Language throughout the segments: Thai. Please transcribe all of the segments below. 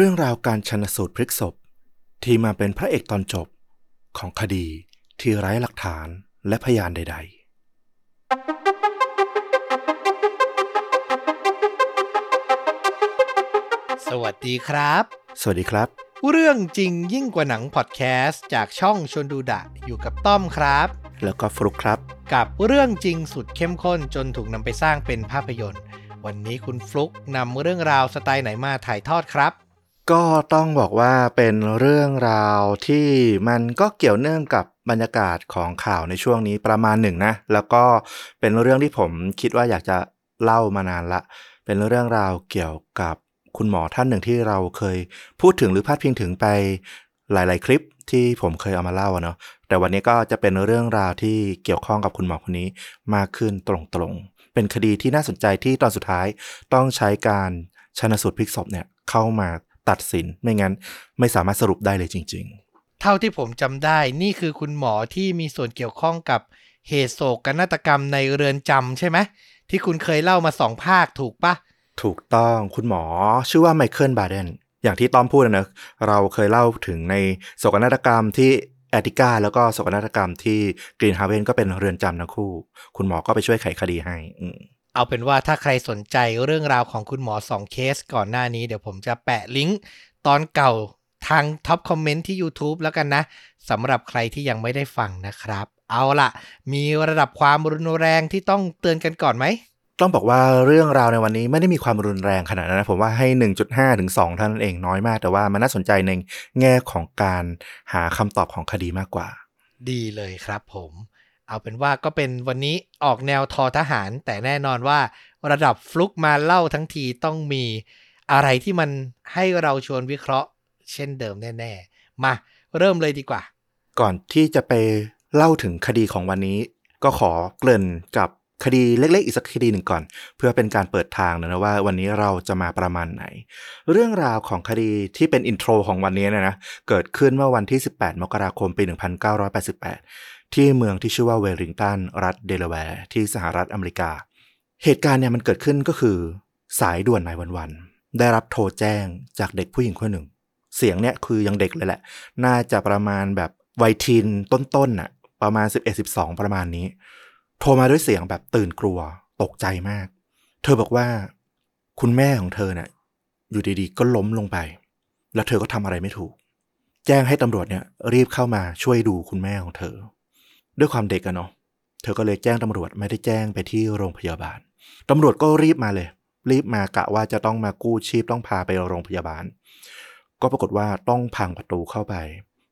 เรื่องราวการชันสูตรพลิกศพ ที่มาเป็นพระเอกตอนจบของคดีที่ไร้หลักฐานและพยานใดสวัสดีครับๆสวัสดีครับ เรื่องจริงยิ่งกว่าหนังพอดแคสต์จากช่องชวนดูดะอยู่กับต้อมครับ แล้วก็ฟลุกครับ กับเรื่องจริงสุดเข้มข้นจนถูกนำไปสร้างเป็นภาพยนตร์ วันนี้คุณฟลุกนำเรื่องราวสไตล์ไหนมาถ่ายทอดครับ ก็ต้องบอกว่าเป็นเรื่องราวที่มันก็เกี่ยวเนื่องกับบรรยากาศของข่าวในช่วงนี้ประมาณหนึ่งนะ แล้วก็เป็นเรื่องที่ผมคิดว่าอยากจะเล่ามานานละ เป็นเรื่องราวเกี่ยวกับคุณหมอท่านหนึ่งที่เราเคยพูดถึงหรือพาดพิงถึงไปหลาย ๆ คลิปที่ผมเคยเอามาเล่าเนาะ แต่วันนี้ก็จะเป็นเรื่องราวที่เกี่ยวข้องกับคุณหมอคนนี้มากขึ้นตรงๆ เป็นคดีที่น่าสนใจที่ตอนสุดท้ายต้องใช้การชันสูตรพลิกศพเนี่ยเข้ามา ตัดสิน ไม่งั้นไม่สามารถสรุปได้เลยจริงเท่าที่ผมจำได้นี่คือคุณหมอที่มีส่วนเกี่ยวข้องกับเหตุโศกนาฏกรรมในเรือนจำใช่ไหมที่คุณเคยเล่ามาสองภาคถูกปะๆถูกต้องคุณหมอชื่อว่าไมเคิลบาเดนอย่างที่ต้อมพูดนะเนอะเราเคยเล่าถึงในโศกนาฏกรรมที่แอติก้าแล้วก็โศกนาฏกรรมที่กรีนฮาเวนก็เป็นเรือนจำทั้งคู่ คุณหมอก็ไปช่วยไขคดีให้อืม เอาเป็นว่าถ้าใครสนใจเรื่องราวของคุณหมอสองเคสก่อนหน้านี้ เดี๋ยวผมจะแปะลิงก์ตอนเก่าทาง top comment ที่ YouTube แล้วกันนะสำหรับใครที่ยังไม่ได้ฟังนะครับ เอาล่ะมีระดับความรุนแรงที่ต้องเตือนกันก่อนไหม ต้องบอกว่าเรื่องราวในวันนี้ไม่ได้มีความรุนแรงขนาดนั้นนะ ผมว่าให้ 1.5 ถึง 2 เท่านั้นเองน้อยมาก แต่ว่ามันน่าสนใจในแง่ของการหาคำตอบของคดีมากกว่า ดีเลยครับผม เอาเป็นว่าก็เป็นวันนี้ออกแนวทอทหาร แต่แน่นอนว่าระดับฟลุกมาเล่าทั้งทีต้องมีอะไรที่มันให้เราชวนวิเคราะห์ เช่นเดิมแน่ ๆ มาเริ่มเลยดีกว่า ก่อนที่จะไปเล่าถึงคดีของวันนี้ ก็ขอเกริ่นกับคดีเล็ก ๆ อีกสักคดีหนึ่งก่อน เพื่อเป็นการเปิดทางนะว่าวันนี้เราจะมาประมาณไหน เรื่องราวของคดีที่เป็น intro ของวันนี้เนี่ยนะเกิดขึ้นเมื่อวันที่ 18 มกราคมปี 1988 ที่เมืองที่ชื่อว่าวิลมิงตันรัฐเดลาแวร์ที่สหรัฐอเมริกา เหตุการณ์เนี่ยมันเกิดขึ้นก็คือ สายด่วน nine one one ได้รับโทรแจ้งจากเด็กผู้หญิงคนหนึ่ง เสียงเนี่ยคือยังเด็กเลยแหละ น่าจะประมาณแบบวัยทีนต้นๆน่ะประมาณ 11-12 ประมาณนี้ โทรมาด้วยเสียงแบบตื่นกลัวตกใจมาก เธอบอกว่าคุณแม่ของเธอเนี่ยอยู่ดีๆ ก็ล้มลงไป แล้วเธอก็ทำอะไรไม่ถูก แจ้งให้ตำรวจเนี่ยรีบเข้ามาช่วยดูคุณแม่ของเธอ ด้วยความเด็กอะเนาะเธอก็เลยแจ้งตำรวจไม่ได้แจ้งไปที่โรงพยาบาลตำรวจก็รีบมาเลย รีบมากะว่าจะต้องมากู้ชีพต้องพาไปโรงพยาบาล ก็ปรากฏว่าต้องพังประตูเข้าไป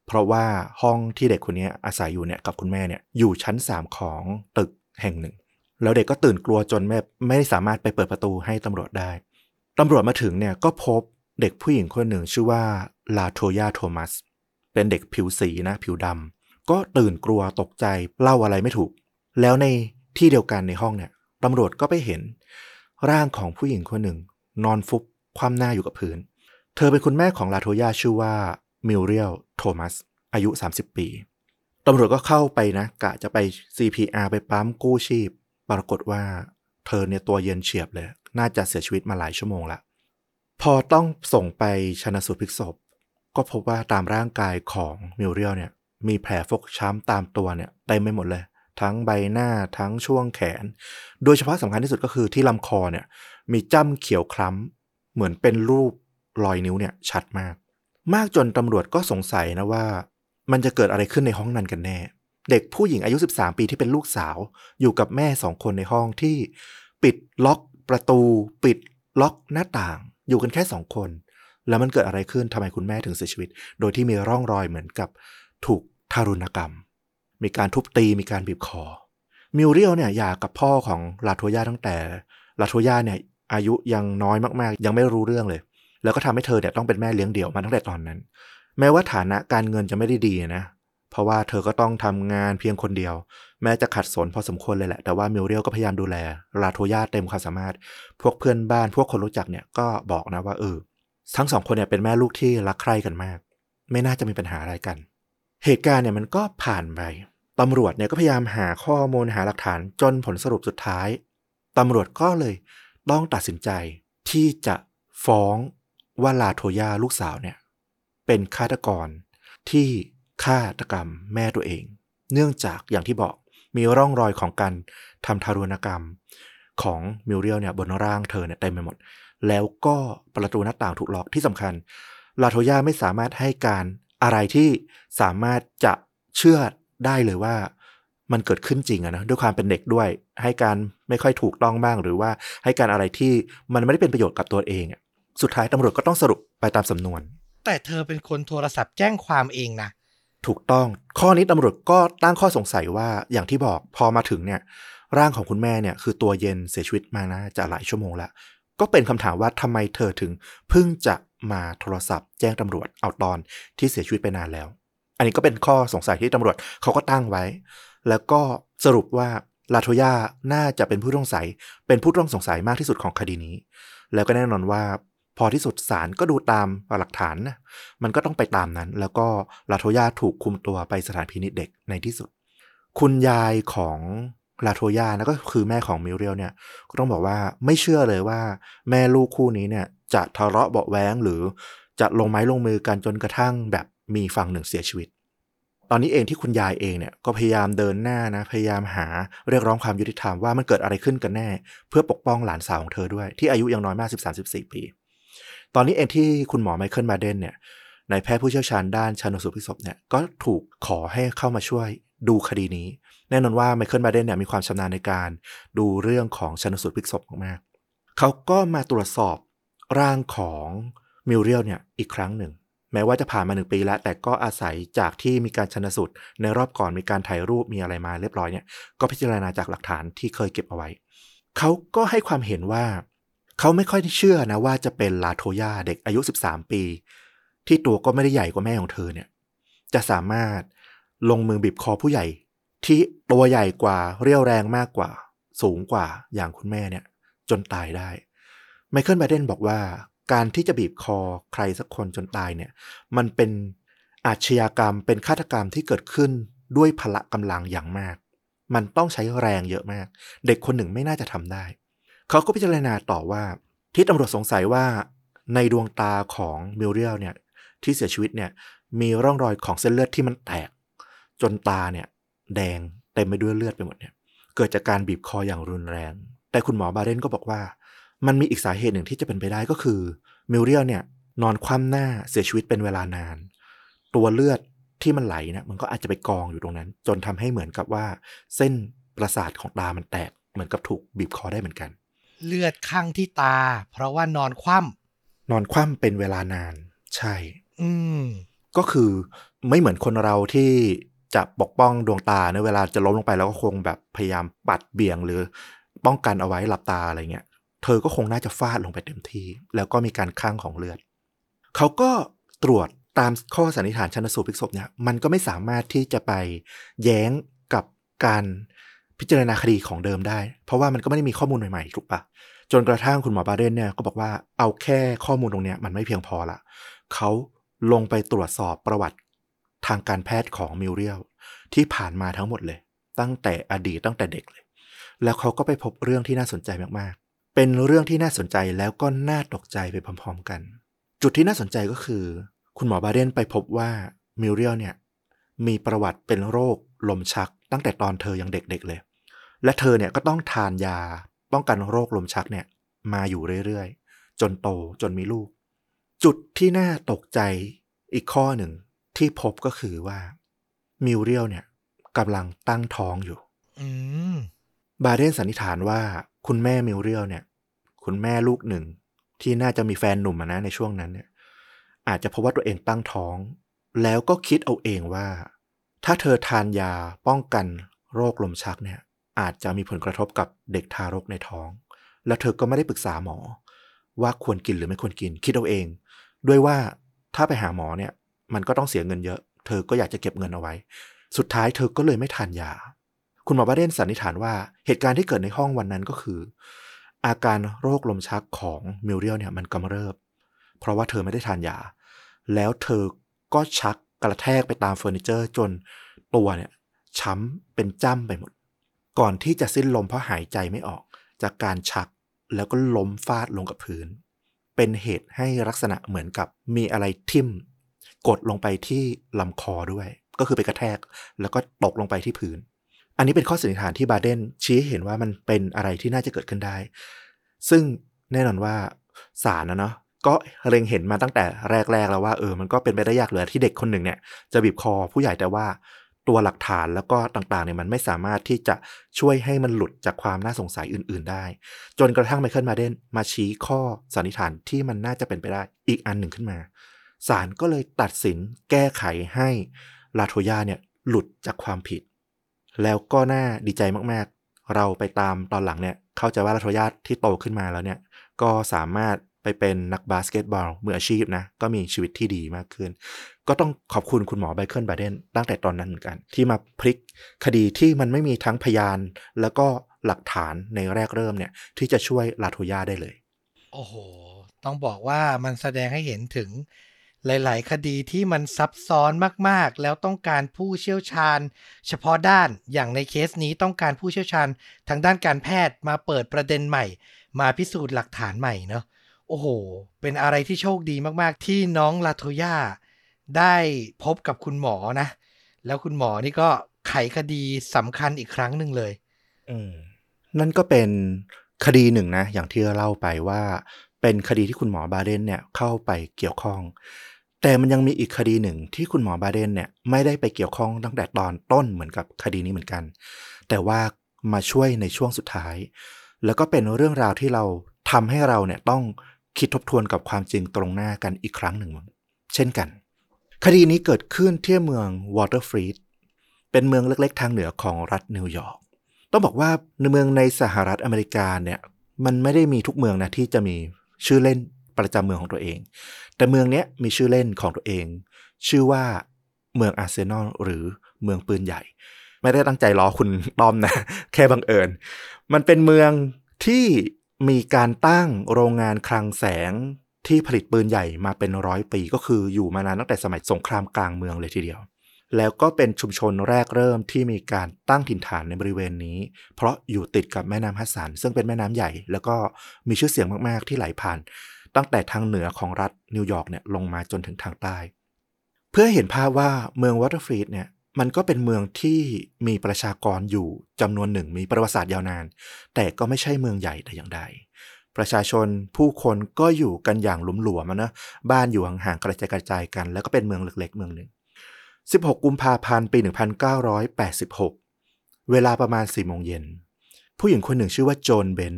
เพราะว่าห้องที่เด็กคนนี้อาศัยอยู่เนี่ยกับคุณแม่เนี่ยอยู่ชั้น 3 ของตึกแห่งหนึ่ง แล้วเด็กก็ตื่นกลัวจนไม่ไม่สามารถไปเปิดประตูให้ตำรวจได้ตำรวจมาถึงเนี่ยก็พบเด็กผู้หญิงคนหนึ่งชื่อว่าลาโทยาโทมัสเป็นเด็กผิวสีนะผิวดำ ก็ตื่นกลัวตกใจเล่าอะไรไม่ถูก แล้วในที่เดียวกันในห้องเนี่ยตำรวจก็ไปเห็น ร่างของผู้หญิงคนหนึ่ง นอนฟุบคว่ำหน้าอยู่กับพื้น เธอเป็นคุณแม่ของลาโทยาชื่อว่ามิวเรียลโทมัส อายุ 30 ปีตำรวจก็เข้าไปนะ กะจะไป CPR ไปปั๊มกู้ชีพ ปรากฏว่า เธอเนี่ยตัวเย็นเฉียบเลย น่าจะเสียชีวิตมาหลายชั่วโมงละ พอต้องส่งไปชันสูตรพลิกศพ ก็พบว่าตามร่างกายของมิวเรียลเนี่ย มีแผลฟกช้ำตามตัวเนี่ยเต็มไปหมดเลย ทั้งใบหน้าทั้งช่วงแขน โดยเฉพาะสำคัญที่สุดก็คือที่ลำคอเนี่ย มีจ้ำเขียวคล้ำเหมือนเป็นรูปรอยนิ้วเนี่ยชัดมาก มากจนตำรวจก็สงสัยนะว่า มันจะเกิดอะไรขึ้นในห้องนั้นกันแน่ เด็กผู้หญิงอายุ 13 ปีที่เป็นลูกสาว อยู่กับแม่สองคนในห้องที่ปิดล็อกประตู ปิดล็อกหน้าต่าง อยู่กันแค่สองคน แล้วมันเกิดอะไรขึ้นทำไมคุณแม่ถึงเสียชีวิต โดยที่มีร่องรอยเหมือนกับ ถูกทารุณกรรม มีการทุบตีมีการบีบคอ มิวเรียลเนี่ยหย่ากับพ่อของลาโทยาตั้งแต่ลาโทยาเนี่ยอายุยังน้อยมากๆ ยังไม่รู้เรื่องเลย แล้วก็ทำให้เธอเนี่ยต้องเป็นแม่เลี้ยงเดี่ยวมาตั้งแต่ตอนนั้น แม้ว่าฐานะการเงินจะไม่ได้ดีนะ เพราะว่าเธอก็ต้องทำงานเพียงคนเดียว แม้จะขัดสนพอสมควรเลยแหละ แต่ว่ามิวเรียลก็พยายามดูแลลาโทยาเต็มความสามารถ พวกเพื่อนบ้านพวกคนรู้จักเนี่ยก็บอกนะว่าเออทั้งสองคนเนี่ยเป็นแม่ลูกที่รักใคร่กันมาก ไม่น่าจะมีปัญหาอะไรกัน เหตุการณ์เนี่ยมันก็ผ่านไปตำรวจเนี่ยก็พยายามหาข้อมูลหาหลักฐานจนผลสรุปสุดท้ายตำรวจก็เลยต้องตัดสินใจที่จะฟ้องว่าลาโทยาลูกสาวเนี่ยเป็นฆาตกรที่ฆาตกรรมแม่ตัวเอง เนื่องจากอย่างที่บอกมีร่องรอยของการทำทารุณกรรมของมิวเรียลเนี่ยบนร่างเธอเนี่ยเต็มไปหมด แล้วก็ประตูหน้าต่างถูกล็อกที่สำคัญ ลาโทยาไม่สามารถให้การ อะไรที่สามารถจะเชื่อได้เลยว่ามันเกิดขึ้นจริงอะนะด้วยความเป็นเด็กด้วย ให้การไม่ค่อยถูกต้องบ้างหรือว่าให้การอะไรที่มันไม่ได้เป็นประโยชน์กับตัวเองอะสุดท้ายตำรวจก็ต้องสรุปไปตามสำนวน แต่เธอเป็นคนโทรศัพท์แจ้งความเองนะถูกต้องข้อนี้ตำรวจก็ตั้งข้อสงสัยว่าอย่างที่บอกพอมาถึงเนี่ย ร่างของคุณแม่เนี่ยคือตัวเย็นเสียชีวิตมานะจะหลายชั่วโมงแล้วก็เป็นคำถามว่าทำไมเธอถึงเพิ่งจะ มาโทรศัพท์แจ้งตำรวจเอาตอนที่เสียชีวิตไปนานแล้ว อันนี้ก็เป็นข้อสงสัยที่ตำรวจเขาก็ตั้งไว้ แล้วก็สรุปว่าลาโทยาน่าจะเป็นผู้ต้องสัย เป็นผู้ต้องสงสัยมากที่สุดของคดีนี้ แล้วก็แน่นอนว่าพอที่สุดศาลก็ดูตามหลักฐานนะมันก็ต้องไปตามนั้น แล้วก็ลาโทยาถูกคุมตัวไปสถานพินิจเด็กในที่สุด คุณยายของลาโทยานะก็คือแม่ของมิเรียลเนี่ยก็ต้องบอกว่าไม่เชื่อเลยว่าแม่ลูกคู่นี้เนี่ย จะทะเลาะเบาแว้งหรือจะลงไม้ลงมือกันจนกระทั่งแบบมีฝั่งหนึ่งเสียชีวิต ตอนนี้เองที่คุณยายเองเนี่ยก็พยายามเดินหน้านะ พยายามหาเรียกร้องความยุติธรรมว่ามันเกิดอะไรขึ้นกันแน่ เพื่อปกป้องหลานสาวของเธอด้วย ที่อายุยังน้อยมาก 13-14 ปี ตอนนี้เองที่คุณหมอไมเคิลบาเดนเนี่ยนายแพทย์ผู้เชี่ยวชาญด้านชันสูตรพลิกศพเนี่ยก็ถูกขอให้เข้ามาช่วยดูคดีนี้ แน่นอนว่าไมเคิลบาเดนเนี่ยมีความชำนาญในการดูเรื่องของชันสูตรพลิกศพมากๆเขาก็มาตรวจสอบ ร่างของมิวเรียลเนี่ยอีกครั้งหนึ่ง แม้ว่าจะผ่านมาหนึ่งปีแล้ว แต่ก็อาศัยจากที่มีการชันสูตรในรอบก่อนมีการถ่ายรูปมีอะไรมาเรียบร้อยเนี่ยก็พิจารณาจากหลักฐานที่เคยเก็บเอาไว้ เขาก็ให้ความเห็นว่า เขาไม่ค่อยเชื่อนะว่าจะเป็นลาโทยาเด็กอายุ 13 ปี ที่ตัวก็ไม่ได้ใหญ่กว่าแม่ของเธอเนี่ยจะสามารถลงมือบีบคอผู้ใหญ่ ที่ตัวใหญ่กว่าเรียวแรงมากกว่า สูงกว่าอย่างคุณแม่เนี่ย จนตายได้ ไมเคิลไบเดนบอกว่าการที่จะบีบคอใครสักคนจนตายเนี่ย มันเป็นอาชญากรรมเป็นฆาตกรรมที่เกิดขึ้นด้วยพละกำลังอย่างมาก มันต้องใช้แรงเยอะมาก เด็กคนหนึ่งไม่น่าจะทำได้ เขาก็พิจารณาต่อว่า ที่ตำรวจสงสัยว่า ในดวงตาของมิวเรียลเนี่ย ที่เสียชีวิตเนี่ย มีร่องรอยของเส้นเลือดที่มันแตก จนตาเนี่ย แดงเต็มไปด้วยเลือดไปหมดเนี่ย เกิดจากการบีบคออย่างรุนแรง แต่คุณหมอบาเรนก็บอกว่า มันมีอีกสาเหตุหนึ่งที่จะเป็นไปได้ก็คือมิวเรียลเนี่ยนอนคว่ำหน้าเสียชีวิตเป็นเวลานาน ตัวเลือดที่มันไหลเนี่ยมันก็อาจจะไปกองอยู่ตรงนั้น จนทำให้เหมือนกับว่า เส้นประสาทของตามันแตก เหมือนกับถูกบีบคอได้เหมือนกัน เลือดข้างที่ตา เพราะว่านอนคว่นอนคว่ำเป็นเวลานาน ใช่ำอืมก็คือไม่เหมือนคนเราที่จะปกป้องดวงตาในเวลาจะล้มลงไปแล้วก็คงแบบพยายามปัดเบี่ยงหรือป้องกันเอาไว้หลับตาอะไรเงี้ย เธอก็คงน่าจะฟาดลงไปเต็มที่ แล้วก็มีการข้างของเลือด เขาก็ตรวจตามข้อสันนิษฐานชันสูตรพลิกศพเนี่ยมันก็ไม่สามารถที่จะไปแย้งกับการพิจารณาคดีของเดิมได้ เพราะว่ามันก็ไม่ได้มีข้อมูลใหม่ๆถูกปะจนกระทั่งคุณหมอบาเรนเนี่ยก็บอกว่าเอาแค่ข้อมูลตรงเนี้ยมันไม่เพียงพอละเขาลงไปตรวจสอบประวัติทางการแพทย์ของมิวเรียลที่ผ่านมาทั้งหมดเลย ตั้งแต่อดีตตั้งแต่เด็กเลย แล้วเขาก็ไปพบเรื่องที่น่าสนใจมากๆ เป็นเรื่องที่น่าสนใจแล้วก็น่าตกใจไปพร้อมๆกัน จุดที่น่าสนใจก็คือ คุณหมอบาเรนไปพบว่ามิวเรียลเนี่ยมีประวัติเป็นโรคลมชัก ตั้งแต่ตอนเธอยังเด็กๆเลย และเธอเนี่ยก็ต้องทานยาป้องกันโรคลมชักเนี่ยมาอยู่เรื่อยๆ จนโตจนมีลูก จุดที่น่าตกใจอีกข้อหนึ่งที่พบก็คือว่ามิวเรียลเนี่ยกำลังตั้งท้องอยู่อืมบาเรนสันนิษฐานว่า คุณแม่มิวเรียลเนี่ย คุณแม่ลูกหนึ่ง ที่น่าจะมีแฟนหนุ่มนะในช่วงนั้นเนี่ย อาจจะเพราะว่าตัวเองตั้งท้อง แล้วก็คิดเอาเองว่า ถ้าเธอทานยาป้องกันโรคลมชักเนี่ย อาจจะมีผลกระทบกับเด็กทารกในท้อง แล้วเธอก็ไม่ได้ปรึกษาหมอ ว่าควรกินหรือไม่ควรกิน คิดเอาเอง ด้วยว่าถ้าไปหาหมอเนี่ย มันก็ต้องเสียเงินเยอะ เธอก็อยากจะเก็บเงินเอาไว้ สุดท้ายเธอก็เลยไม่ทานยา คุณหมอบาเรนสันนิษฐานว่าเหตุการณ์ที่เกิดในห้องวันนั้นก็คือ อาการโรคลมชักของมิวเรียลเนี่ยมันกำเริบ เพราะว่าเธอไม่ได้ทานยา แล้วเธอก็ชักกระแทกไปตามเฟอร์นิเจอร์ จนตัวเนี่ยช้ำเป็นจ้ำไปหมด ก่อนที่จะสิ้นลมเพราะหายใจไม่ออก จากการชักแล้วก็ล้มฟาดลงกับพื้น เป็นเหตุให้ลักษณะเหมือนกับมีอะไรทิ่ม กดลงไปที่ลำคอด้วย ก็คือไปกระแทก แล้วก็ตกลงไปที่พื้น อันนี้เป็นข้อสันนิษฐานที่บาเดนชี้ให้เห็นว่ามันเป็นอะไรที่น่าจะเกิดขึ้นได้ ซึ่งแน่นอนว่าศาลนะเนาะก็เล็งเห็นมาตั้งแต่แรกๆแล้วว่าเออมันก็เป็นไปได้ยากเหลือที่เด็กคนหนึ่งเนี่ยจะบีบคอผู้ใหญ่แต่ว่าตัวหลักฐานแล้วก็ต่างๆเนี่ยมันไม่สามารถที่จะช่วยให้มันหลุดจากความน่าสงสัยอื่น ๆ ได้ จนกระทั่งไมเคิลมาเดนมาชี้ข้อสันนิษฐานที่มันน่าจะเป็นไปได้อีกอันหนึ่งขึ้นมาศาลก็เลยตัดสินแก้ไขให้ลาโทยาเนี่ยหลุดจากความผิด แล้วก็น่าดีใจมากๆ เราไปตามตอนหลังเนี่ยเข้าใจว่าลาโทยาที่โตขึ้นมาแล้วเนี่ยก็สามารถไปเป็นนักบาสเกตบอลมืออาชีพนะก็มีชีวิตที่ดีมากขึ้น ก็ต้องขอบคุณคุณหมอไบเคิลบาเดนตั้งแต่ตอนนั้นเหมือนกัน ที่มาพลิกคดีที่มันไม่มีทั้งพยาน แล้วก็หลักฐานในแรกเริ่มเนี่ยที่จะช่วยลาโทยาได้เลย โอ้โห ต้องบอกว่ามันแสดงให้เห็นถึง หลาย ๆ คดีที่มันซับซ้อนมาก ๆ แล้วต้องการผู้เชี่ยวชาญ เฉพาะด้านอย่างในเคสนี้ต้องการผู้เชี่ยวชาญทางด้านการแพทย์มาเปิดประเด็นใหม่ มาพิสูจน์หลักฐานใหม่เนาะโอ้โห เป็นอะไรที่โชคดีมาก ๆ ที่น้องลาโทย่าได้พบกับคุณหมอนะ แล้วคุณหมอนี่ก็ไขคดีสำคัญอีกครั้งหนึ่งเลยอืมนั่นก็เป็นคดีหนึ่งนะ อย่างที่เล่าไปว่า เป็นคดีที่คุณหมอบาเดนเนี่ยเข้าไปเกี่ยวข้อง แต่มันยังมีอีกคดีหนึ่งที่คุณหมอบาเดนเนี่ยไม่ได้ไปเกี่ยวข้องตั้งแต่ตอนต้นเหมือนกับคดีนี้เหมือนกัน แต่ว่ามาช่วยในช่วงสุดท้าย แล้วก็เป็นเรื่องราวที่เราทำให้เราเนี่ยต้องคิดทบทวนกับความจริงตรงหน้ากันอีกครั้งหนึ่ง เช่นกัน คดีนี้เกิดขึ้นที่เมืองวอเตอร์ฟรีดเป็นเมืองเล็กๆ ทางเหนือของรัฐนิวยอร์กต้องบอกว่าในเมืองในสหรัฐอเมริกาเนี่ยมันไม่ได้มีทุกเมืองนะที่จะมีชื่อเล่น ประจำเมืองของตัวเอง แต่เมืองนี้มีชื่อเล่นของตัวเอง ชื่อว่าเมืองอาร์เซนอลหรือเมืองปืนใหญ่ ไม่ได้ตั้งใจล้อคุณต้อมนะ แค่บังเอิญ มันเป็นเมืองที่มีการตั้งโรงงานคลังแสงที่ผลิตปืนใหญ่มาเป็นร้อยปีก็คืออยู่มานานตั้งแต่สมัยสงครามกลางเมืองเลยทีเดียว แล้วก็เป็นชุมชนแรกเริ่มที่มีการตั้งถิ่นฐานในบริเวณนี้ เพราะอยู่ติดกับแม่น้ำฮัดสันซึ่งเป็นแม่น้ำใหญ่ แล้วก็มีชื่อเสียงมาก ๆ ที่ไหลผ่าน ตั้งแต่ทางเหนือของรัฐนิวยอร์กเนี่ยลงมาจนถึงทางใต้ เพื่อเห็นภาพว่าเมืองวอเตอร์ฟรีดเนี่ยมันก็เป็นเมืองที่มีประชากรอยู่จำนวนหนึ่งมีประวัติศาสตร์ยาวนาน แต่ก็ไม่ใช่เมืองใหญ่แต่อย่างใด ประชาชนผู้คนก็อยู่กันอย่างหลวมๆนะบ้านอยู่ห่างๆกระจายกระจายกัน แล้วก็เป็นเมืองเล็กๆเมืองหนึ่ง 16 กุมภาพันธ์ปี 1986 เวลาประมาณ4โมงเย็น ผู้หญิงคนหนึ่งชื่อว่าโจนเบน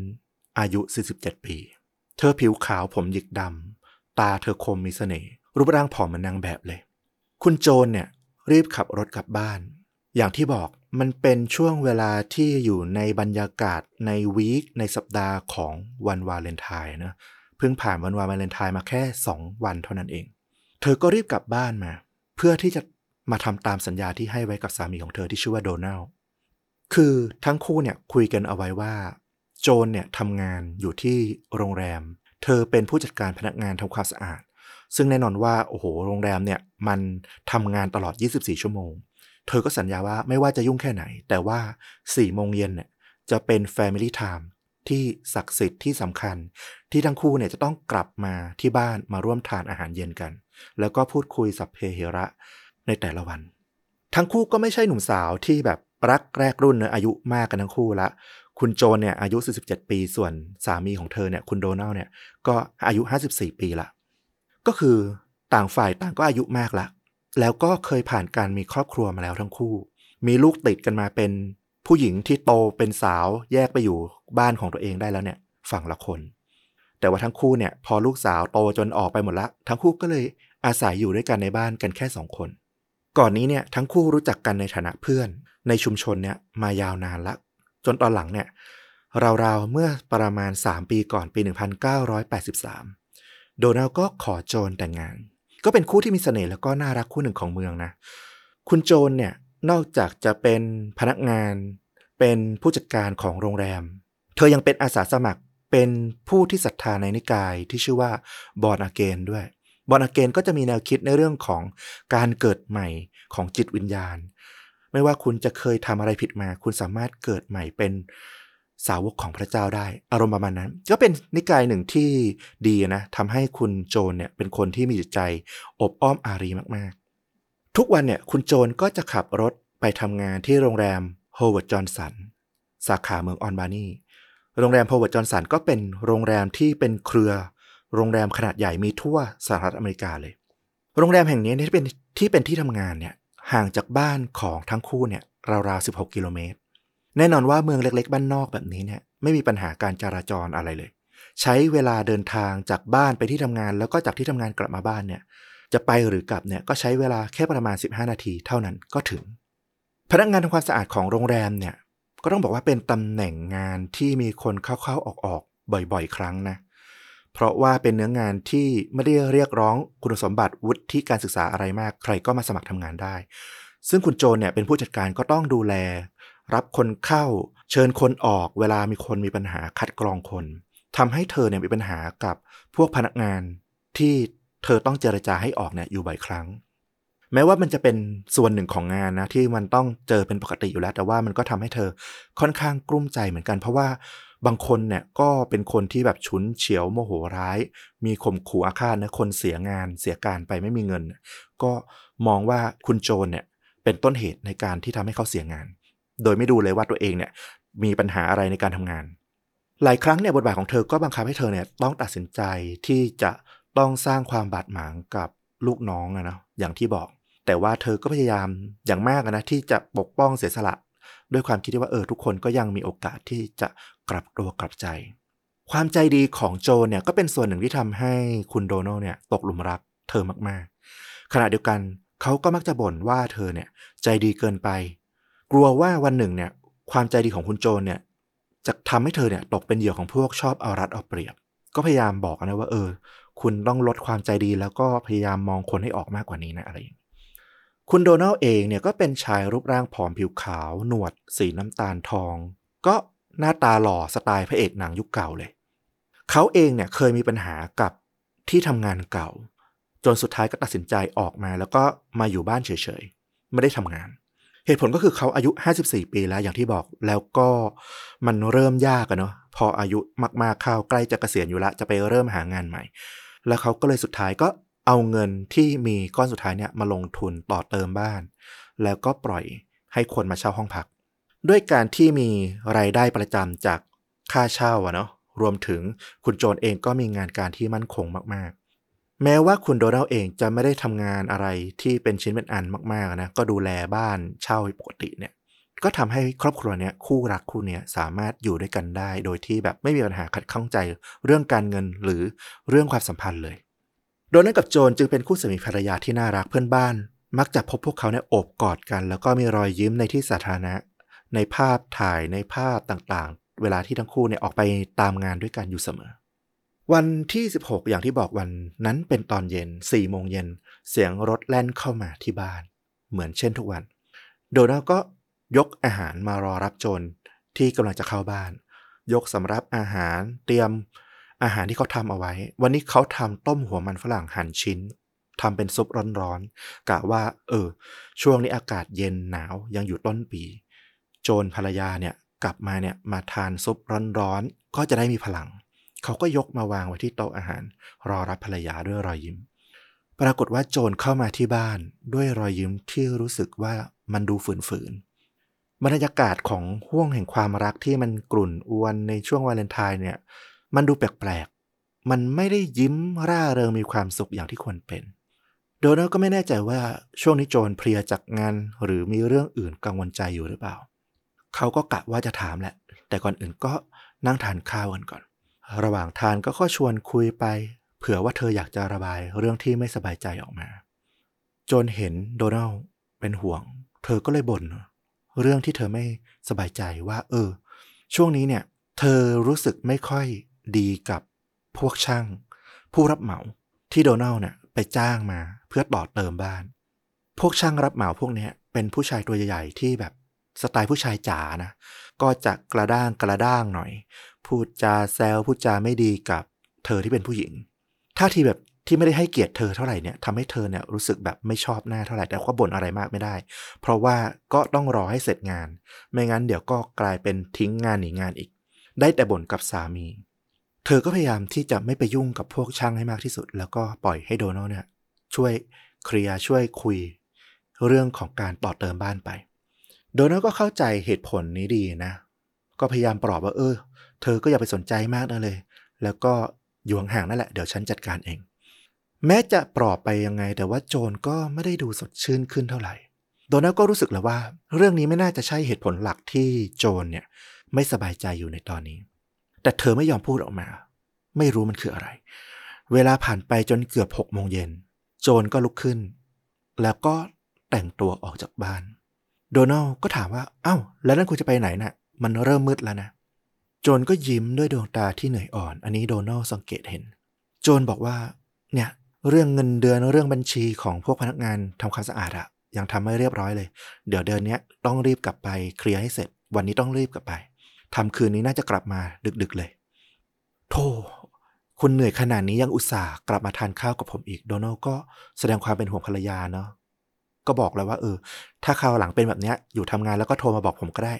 อายุ 47 ปี เธอผิวขาวผมหยิกดำ ตาเธอคมมีเสน่ห์รูปร่างผอมเหมือนนางแบบเลย คุณโจนเนี่ย รีบขับรถกลับบ้าน อย่างที่บอกมันเป็นช่วงเวลาที่อยู่ในบรรยากาศในวีคในสัปดาห์ของวันวาเลนไทน์นะเพิ่งผ่านวันวาเลนไทน์มาแค่ 2 วันเท่านั้นเอง เธอก็รีบกลับบ้านมา เพื่อที่จะมาทำตามสัญญาที่ให้ไว้กับสามีของเธอที่ชื่อว่าโดนัลคือทั้งคู่เนี่ยคุยกันเอาไว้ว่า โจนเนี่ยทำงานอยู่ที่โรงแรม เธอเป็นผู้จัดการพนักงานทำความสะอาด ซึ่งแน่นอนว่าโอ้โหโรงแรมเนี่ยมันทำงานตลอด 24 ชั่วโมง เธอก็สัญญาว่าไม่ว่าจะยุ่งแค่ไหน แต่ว่า4โมงเย็นเนี่ยจะเป็น Family Time ที่ศักดิ์สิทธิ์ที่สำคัญ ที่ทั้งคู่เนี่ยจะต้องกลับมาที่บ้านมาร่วมทานอาหารเย็นกัน แล้วก็พูดคุยสัพเพเหระในแต่ละวัน ทั้งคู่ก็ไม่ใช่หนุ่มสาวที่แบบรักแรกรุ่นนะอายุมากกันทั้งคู่ละ คุณโจนเนี่ยอายุ 47 ปี ส่วนสามีของเธอเนี่ยคุณโดนัลเนี่ยก็อายุ 54 ปีละก็คือต่างฝ่ายต่างก็อายุมากละแล้วก็เคยผ่านการมีครอบครัวมาแล้วทั้งคู่ มีลูกติดกันมาเป็นผู้หญิงที่โตเป็นสาวแยกไปอยู่บ้านของตัวเองได้แล้วเนี่ยฝั่งละคน แต่ว่าทั้งคู่เนี่ยพอลูกสาวโตจนออกไปหมดละ ทั้งคู่ก็เลยอาศัยอยู่ด้วยกันในบ้านกันแค่สองคน ก่อนนี้เนี่ยทั้งคู่รู้จักกันในฐานะเพื่อน ในชุมชนเนี่ยมายาวนานละ จนตอนหลังเนี่ยราวๆเมื่อประมาณ 3 ปีก่อนปี 1983 โดนัลก็ขอโจนแต่งงาน ก็เป็นคู่ที่มีเสน่ห์แล้วก็น่ารักคู่หนึ่งของเมืองนะ คุณโจนเนี่ยนอกจากจะเป็นพนักงาน เป็นผู้จัดการของโรงแรม เธอยังเป็นอาสาสมัครเป็นผู้ที่ศรัทธาในนิกายที่ชื่อว่าบอนอาเกนด้วยบอนอาเกนก็จะมีแนวคิดในเรื่องของการเกิดใหม่ของจิตวิญญาณ ไม่ว่าคุณจะเคยทำอะไรผิดมา คุณสามารถเกิดใหม่เป็นสาวกของพระเจ้าได้ อารมณ์ประมาณนั้น ก็เป็นนิกายหนึ่งที่ดีนะทำให้คุณโจนเนี่ยเป็นคนที่มีจิตใจโอบอ้อมอารีมากๆ ทุกวันเนี่ยคุณโจนก็จะขับรถไปทำงานที่โรงแรมโฮเวิร์ดจอห์นสันสาขาเมืองออลบานีโรงแรมโฮเวิร์ดจอห์นสันก็เป็นโรงแรมที่เป็นเครือ โรงแรมขนาดใหญ่มีทั่วสหรัฐอเมริกาเลย โรงแรมแห่งนี้ที่เป็นที่เป็นที่ทำงานเนี่ย ห่างจากบ้านของทั้งคู่เนี่ยราวๆ 16 กิโลเมตร แน่นอนว่าเมืองเล็กๆ บ้านนอกแบบนี้เนี่ยไม่มีปัญหาการจราจรอะไรเลย ใช้เวลาเดินทางจากบ้านไปที่ทำงาน แล้วก็จากที่ทำงานกลับมาบ้านเนี่ยจะไปหรือกลับเนี่ยก็ใช้เวลาแค่ประมาณ 15 นาทีเท่านั้นก็ถึง พนักงานทำความสะอาดของโรงแรมเนี่ยก็ต้องบอกว่าเป็นตำแหน่งงานที่มีคนเข้าๆออกๆบ่อยๆ ครั้งนะเพราะว่าเป็นเนื้องานที่ไม่ได้เรียกร้องคุณสมบัติวุฒิการศึกษาอะไรมาก ใครก็มาสมัครทำงานได้ ซึ่งคุณโจนเนี่ยเป็นผู้จัดการก็ต้องดูแล รับคนเข้า เชิญคนออกเวลามีคนมีปัญหาคัดกรองคนทำให้เธอเนี่ยมีปัญหากับพวกพนักงานที่เธอต้องเจรจาให้ออกเนี่ยอยู่บ่อยครั้ง แม้ว่ามันจะเป็นส่วนหนึ่งของงานนะที่มันต้องเจอเป็นปกติอยู่แล้ว แต่ว่ามันก็ทำให้เธอค่อนข้างกลุ้มใจเหมือนกัน เพราะว่า บางคนเนี่ยก็เป็นคนที่แบบฉุนเฉียวโมโหร้าย มีข่มขู่อาฆาตนะคนเสียงานเสียการไปไม่มีเงิน ก็มองว่าคุณโจนเนี่ยเป็นต้นเหตุในการที่ทำให้เขาเสียงาน โดยไม่ดูเลยว่าตัวเองเนี่ยมีปัญหาอะไรในการทำงาน หลายครั้งเนี่ยบทบาทของเธอก็บังคับให้เธอเนี่ยต้องตัดสินใจที่จะต้องสร้างความบาดหมางกับลูกน้องอะนะอย่างที่บอก แต่ว่าเธอก็พยายามอย่างมากนะที่จะปกป้องเสียสละ ด้วยความคิดที่ว่าเออทุกคนก็ยังมีโอกาสที่จะ กลับตัวกลับใจ ความใจดีของโจเนี่ยก็เป็นส่วนหนึ่งที่ทำให้คุณโดนัลเนี่ยตกหลุมรักเธอมากๆ ขณะเดียวกันเขาก็มักจะบ่นว่าเธอเนี่ยใจดีเกินไป กลัวว่าวันหนึ่งเนี่ยความใจดีของคุณโจเนี่ยจะทำให้เธอเนี่ยตกเป็นเหยื่อของพวกชอบเอารัดเอาเปรียบ ก็พยายามบอกนะว่าเออ คุณต้องลดความใจดีแล้วก็พยายามมองคนให้ออกมากกว่านี้นะอะไรอย่างนี้คุณโดนัลเองเนี่ยก็เป็นชายรูปร่างผอมผิวขาว หนวด สีน้ำตาลทอง ก็ หน้าตาหล่อสไตล์พระเอกหนังยุคเก่าเลย เขาเองเนี่ยเคยมีปัญหากับที่ทำงานเก่า จนสุดท้ายก็ตัดสินใจออกมา แล้วก็มาอยู่บ้านเฉยๆ ไม่ได้ทำงาน เหตุผลก็คือเขาอายุ 54 ปีแล้วอย่างที่บอกแล้วก็มันเริ่มยากอะเนาะพออายุมากๆเข้าใกล้จะเกษียณอยู่ละจะไปเริ่มหางานใหม่ แล้วเขาก็เลยสุดท้ายก็เอาเงินที่มีก้อนสุดท้ายเนี่ยมาลงทุนต่อเติมบ้าน แล้วก็ปล่อยให้คนมาเช่าห้องพัก ด้วยการที่มีรายได้ประจำจากค่าเช่าอะเนาะรวมถึงคุณโจนเองก็มีงานการที่มั่นคงมากๆ แม้ว่าคุณโดนัลเองจะไม่ได้ทำงานอะไรที่เป็นชิ้นเป็นอันมากๆนะก็ดูแลบ้านเช่าปกติเนี่ยก็ทำให้ครอบครัวเนี้ยคู่รักคู่เนี้ยสามารถอยู่ด้วยกันได้ โดยที่แบบไม่มีปัญหาขัดข้องใจเรื่องการเงินหรือเรื่องความสัมพันธ์เลย โดนัลกับโจนจึงเป็นคู่สามีภรรยาที่น่ารักเพื่อนบ้าน มักจะพบพวกเขาเนี่ยโอบกอดกัน แล้วก็มีรอยยิ้มในที่สาธารณะ ในภาพถ่ายในภาพต่างๆ เวลาที่ทั้งคู่เนี่ยออกไปตามงานด้วยกันอยู่เสมอ วันที่ 16 อย่างที่บอกวันนั้นเป็นตอนเย็น4โมงเย็นเสียงรถแล่นเข้ามาที่บ้าน เหมือนเช่นทุกวัน โดนัลก็ยกอาหารมารอรับโจนที่กำลังจะเข้าบ้าน ยกสำรับอาหารเตรียมอาหารที่เขาทำเอาไว้ วันนี้เขาทำต้มหัวมันฝรั่งหั่นชิ้นทำเป็นซุปร้อนๆกะว่า เออ ช่วงนี้อากาศเย็นหนาวยังอยู่ต้นปี โจนภรรยาเนี่ยกลับมาเนี่ยมาทานซุปร้อนๆ ก็จะได้มีพลัง เขาก็ยกมาวางไว้ที่โต๊ะอาหาร รอรับภรรยาด้วยรอยยิ้ม ปรากฏว่าโจนเข้ามาที่บ้านด้วยรอยยิ้มที่รู้สึกว่ามันดูฝืนๆบรรยากาศของห่วงแห่งความรักที่มันกลุ่นอวนในช่วงวาเลนไทน์เนี่ย มันดูแปลกๆ มันไม่ได้ยิ้มร่าเริงมีความสุขอย่างที่ควรเป็นโดนัลก็ไม่แน่ใจว่าช่วงนี้โจนเพลียจากงานหรือมีเรื่องอื่นกังวลใจอยู่หรือเปล่า เขาก็กะว่าจะถามแหละ แต่ก่อนอื่นก็นั่งทานข้าวกันก่อน ระหว่างทานก็ข้อชวนคุยไป เผื่อว่าเธออยากจะระบายเรื่องที่ไม่สบายใจออกมา จนเห็นโดนัลเป็นห่วง เธอก็เลยบ่นเรื่องที่เธอไม่สบายใจว่า เออ ช่วงนี้เนี่ย เธอรู้สึกไม่ค่อยดีกับพวกช่าง ผู้รับเหมาที่โดนัลเนี่ยไปจ้างมาเพื่อต่อเติมบ้าน พวกช่างรับเหมาพวกนี้เป็นผู้ชายตัวใหญ่ๆที่แบบ สไตล์ผู้ชายจ๋านะ ก็จะกระด้างกระด้างหน่อย พูดจาแซวพูดจาไม่ดีกับเธอที่เป็นผู้หญิงท่าทีแบบที่ไม่ได้ให้เกียรติเธอเท่าไหร่เนี่ยทำให้เธอเนี่ยรู้สึกแบบไม่ชอบหน้าเท่าไหร่แต่ก็บ่นอะไรมากไม่ได้ เพราะว่าก็ต้องรอให้เสร็จงาน ไม่งั้นเดี๋ยวก็กลายเป็นทิ้งงานหนีงานอีก ได้แต่บ่นกับสามี เธอก็พยายามที่จะไม่ไปยุ่งกับพวกช่างให้มากที่สุด แล้วก็ปล่อยให้โดนัลเนี่ยช่วยเคลียร์ช่วยคุย เรื่องของการต่อเติมบ้านไป โดนัลก็เข้าใจเหตุผลนี้ดีนะ ก็พยายามปลอบว่าเออ เธอก็อย่าไปสนใจมากนะเลย แล้วก็อยู่ห่างๆนั่นแหละเดี๋ยวฉันจัดการเอง แม้จะปลอบไปยังไง แต่ว่าโจนก็ไม่ได้ดูสดชื่นขึ้นเท่าไหร่ โดนัลก็รู้สึกแล้วว่า เรื่องนี้ไม่น่าจะใช่เหตุผลหลักที่โจนเนี่ยไม่สบายใจอยู่ในตอนนี้ แต่เธอไม่ยอมพูดออกมา ไม่รู้มันคืออะไร เวลาผ่านไปจนเกือบหกโมงเย็น โจนก็ลุกขึ้น แล้วก็แต่งตัวออกจากบ้าน โดนัลก็ถามว่า เอ้า แล้วนั่นคุณจะไปไหนนะ่ะ มันเริ่มมืดแล้วนะ โจนก็ยิ้มด้วยดวงตาที่เหนื่อยอ่อน อันนี้โดนัลสังเกตเห็น โจนบอกว่า เนี่ย เรื่องเงินเดือนเรื่องบัญชีของพวกพนักงานทำความสะอาดอะยังทำไม่เรียบร้อยเลย เดี๋ยวเดือนนี้ต้องรีบกลับไปเคลียร์ให้เสร็จ วันนี้ต้องรีบกลับไปทำคืนนี้น่าจะกลับมาดึกๆเลย โธ่คุณเหนื่อยขนาดนี้ยังอุตส่าห์กลับมาทานข้าวกับผมอีก โดนัลก็แสดงความเป็นห่วงภรรยาเนาะ ก็บอกแล้วว่าเออ ถ้าคราวหลังเป็นแบบเนี้ยอยู่ทำงานแล้วก็โทรมาบอกผมก็ได้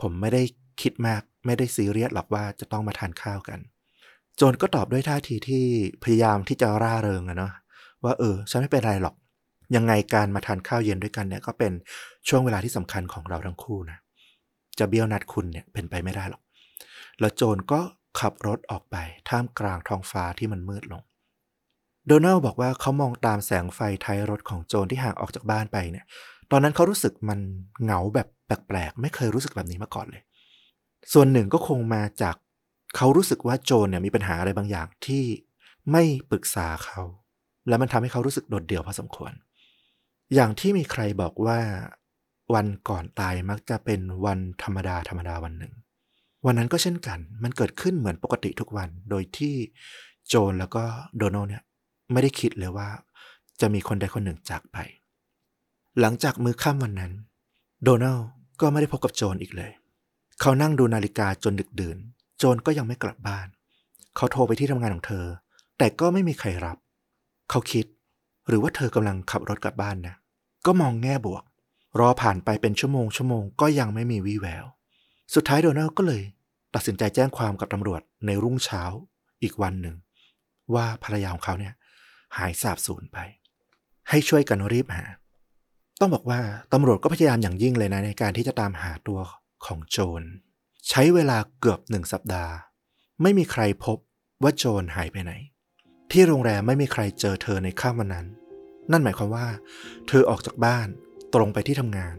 ผมไม่ได้คิดมากไม่ได้ซีเรียสหรอกว่าจะต้องมาทานข้าวกัน โจนก็ตอบด้วยท่าทีที่พยายามที่จะร่าเริงอะเนาะว่าเออฉันไม่เป็นไรหรอก ยังไงการมาทานข้าวเย็นด้วยกันเนี่ยก็เป็นช่วงเวลาที่สำคัญของเราทั้งคู่นะจะเบี้ยวนัดคุณเนี่ยเป็นไปไม่ได้หรอก แล้วโจนก็ขับรถออกไปท่ามกลางท้องฟ้าที่มันมืดลง โดนัลบอกว่าเขามองตามแสงไฟท้ายรถของโจนที่ห่างออกจากบ้านไปเนี่ย ตอนนั้นเขารู้สึกมันเหงาแบบแปลกๆ ไม่เคยรู้สึกแบบนี้มาก่อนเลย ส่วนหนึ่งก็คงมาจากเขารู้สึกว่าโจนเนี่ยมีปัญหาอะไรบางอย่างที่ไม่ปรึกษาเขา แล้วมันทำให้เขารู้สึกโดดเดี่ยวพอสมควร อย่างที่มีใครบอกว่าวันก่อนตายมักจะเป็นวันธรรมดาธรรมดาวันหนึ่ง วันนั้นก็เช่นกัน มันเกิดขึ้นเหมือนปกติทุกวัน โดยที่โจนแล้วก็โดนัลเนี่ย ไม่ได้คิดเลยว่า จะมีคนใดคนหนึ่งจากไป หลังจากมือค่ำวันนั้น โดนัลก็ไม่ได้พบกับโจนอีกเลย เขานั่งดูนาฬิกาจนดึกดื่น โจนก็ยังไม่กลับบ้าน เขาโทรไปที่ทำงานของเธอ แต่ก็ไม่มีใครรับ เขาคิด หรือว่าเธอกำลังขับรถกลับบ้านนะก็มองแง่บวก รอผ่านไปเป็นชั่วโมงชั่วโมงก็ยังไม่มีวี่แวว สุดท้ายโดนัลก็เลย ตัดสินใจแจ้งความกับตำรวจในรุ่งเช้าอีกวันหนึ่ง ว่าภรรยาของเขาเนี่ย หายสาบสูญไป ให้ช่วยกันรีบหา ต้องบอกว่าตำรวจก็พยายามอย่างยิ่งเลยนะในการที่จะตามหาตัวของโจร ใช้เวลาเกือบหนึ่งสัปดาห์ ไม่มีใครพบว่าโจรหายไปไหน ที่โรงแรมไม่มีใครเจอเธอในค่ำวันนั้น นั่นหมายความว่า เธอออกจากบ้านตรงไปที่ทำงาน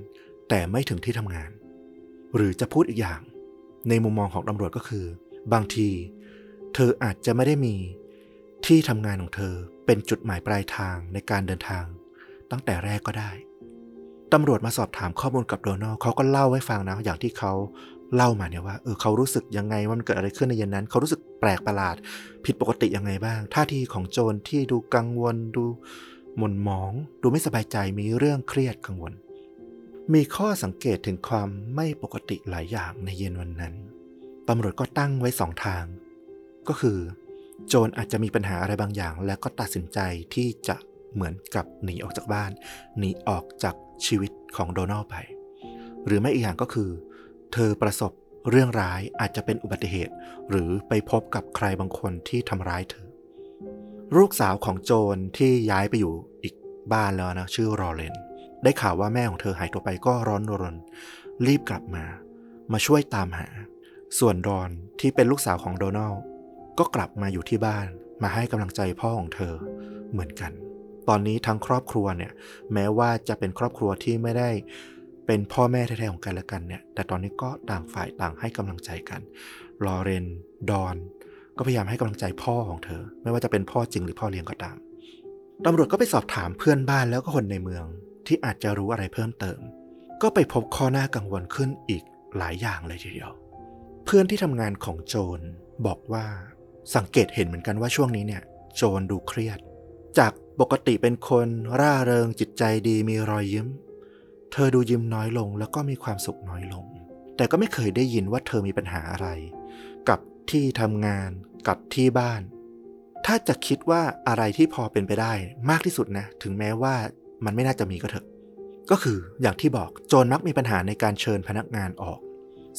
แต่ไม่ถึงที่ทำงาน หรือจะพูดอีกอย่าง ในมุมมองของตำรวจก็คือ บางที เธออาจจะไม่ได้มี ที่ทำงานของเธอเป็นจุดหมายปลายทางในการเดินทาง ตั้งแต่แรกก็ได้ตำรวจมาสอบถามข้อมูลกับโดนัลเขาก็เล่าให้ฟังนะ อย่างที่เขาเล่ามาเนี่ยว่าเออเขารู้สึกยังไงว่ามันเกิดอะไรขึ้นในเย็นนั้น เขารู้สึกแปลกประหลาด ผิดปกติยังไงบ้าง ท่าทีของโจรที่ดูกังวลดูหม่นหมอง ดูไม่สบายใจมีเรื่องเครียดกังวล มีข้อสังเกตถึงความไม่ปกติหลายอย่างในเย็นวันนั้นตำรวจก็ตั้งไว้สองทาง ก็คือ โจรอาจจะมีปัญหาอะไรบางอย่าง แล้วก็ตัดสินใจที่จะเหมือนกับหนีออกจากบ้าน หนีออกจากชีวิตของโดนัลไป หรือไม่อีกอย่างก็คือ เธอประสบเรื่องร้ายอาจจะเป็นอุบัติเหตุ หรือไปพบกับใครบางคนที่ทำร้ายเธอ ลูกสาวของโจรที่ย้ายไปอยู่อีกบ้านแล้วนะชื่อรอเลน ได้ข่าวว่าแม่ของเธอหายตัวไปก็ร้อนรน รีบกลับมา มาช่วยตามหา ส่วนรอนที่เป็นลูกสาวของโดนัล ก็กลับมาอยู่ที่บ้านมาให้กำลังใจพ่อของเธอเหมือนกัน ตอนนี้ทั้งครอบครัวเนี่ยแม้ว่าจะเป็นครอบครัวที่ไม่ได้เป็นพ่อแม่แท้ๆของกันและกันเนี่ย แต่ตอนนี้ก็ต่างฝ่ายต่างให้กำลังใจกัน ลอเรน ดอน ก็พยายามให้กำลังใจพ่อของเธอ ไม่ว่าจะเป็นพ่อจริงหรือพ่อเลี้ยงก็ตาม ตำรวจก็ไปสอบถามเพื่อนบ้านแล้วก็คนในเมืองที่อาจจะรู้อะไรเพิ่มเติม ก็ไปพบข้อหน้ากังวลขึ้นอีกหลายอย่างเลยทีเดียว เพื่อนที่ทำงานของโจนบอกว่า สังเกตเห็นเหมือนกันว่าช่วงนี้เนี่ย โจนดูเครียด จากปกติเป็นคนร่าเริงจิตใจดีมีรอยยิ้ม เธอดูยิ้มน้อยลงแล้วก็มีความสุขน้อยลง แต่ก็ไม่เคยได้ยินว่าเธอมีปัญหาอะไร กับที่ทำงาน กับที่บ้าน ถ้าจะคิดว่าอะไรที่พอเป็นไปได้มากที่สุดนะ ถึงแม้ว่ามันไม่น่าจะมีก็เถอะ ก็คืออย่างที่บอกโจรมักมีปัญหาในการเชิญพนักงานออก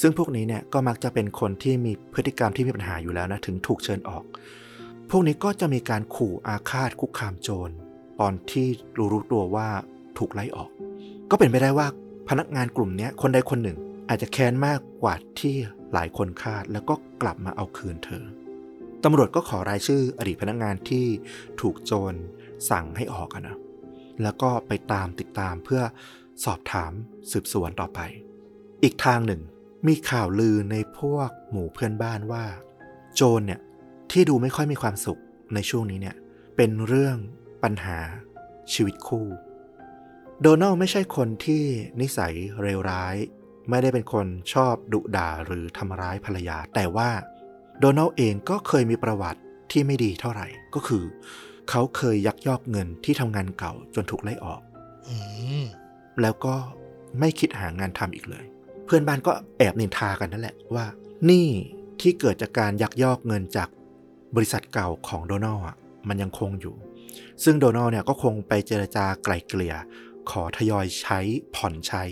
ซึ่งพวกนี้เนี่ยก็มักจะเป็นคนที่มีพฤติกรรมที่มีปัญหาอยู่แล้วนะถึงถูกเชิญออก พวกนี้ก็จะมีการขู่อาฆาตคุกคามโจรตอนที่รู้รู้ตัวว่าถูกไล่ออก ก็เป็นไปได้ว่าพนักงานกลุ่มนี้คนใดคนหนึ่ง อาจจะแค้นมากกว่าที่หลายคนคาดแล้วก็กลับมาเอาคืนเธอตำรวจก็ขอรายชื่ออดีตพนักงานที่ถูกโจรสั่งให้ออกนะ แล้วก็ไปตามติดตามเพื่อสอบถามสืบสวนต่อไป อีกทางหนึ่ง มีข่าวลือในพวกหมู่เพื่อนบ้านว่า โจรเนี่ยที่ดูไม่ค่อยมีความสุขในช่วงนี้เนี่ยเป็นเรื่องปัญหาชีวิตคู่ โดนัลไม่ใช่คนที่นิสัยเลวร้าย ไม่ได้เป็นคนชอบดุด่าหรือทำร้ายภรรยา แต่ว่าโดนัลเองก็เคยมีประวัติที่ไม่ดีเท่าไหร่ ก็คือ เขาเคยยักยอกเงินที่ทำงานเก่าจนถูกไล่ออกอแล้วก็ไม่คิดหางานทำอีกเลย เพื่อนบ้านก็แอบนินทากันนั่นแหละว่า นี่ที่เกิดจากการยักยอกเงินจากบริษัทเก่าของโดนัลอะมันยังคงอยู่ ซึ่งโดนัลเนี่ยก็คงไปเจรจาไกล่เกลี่ย ขอทยอยใช้ผ่อนใช้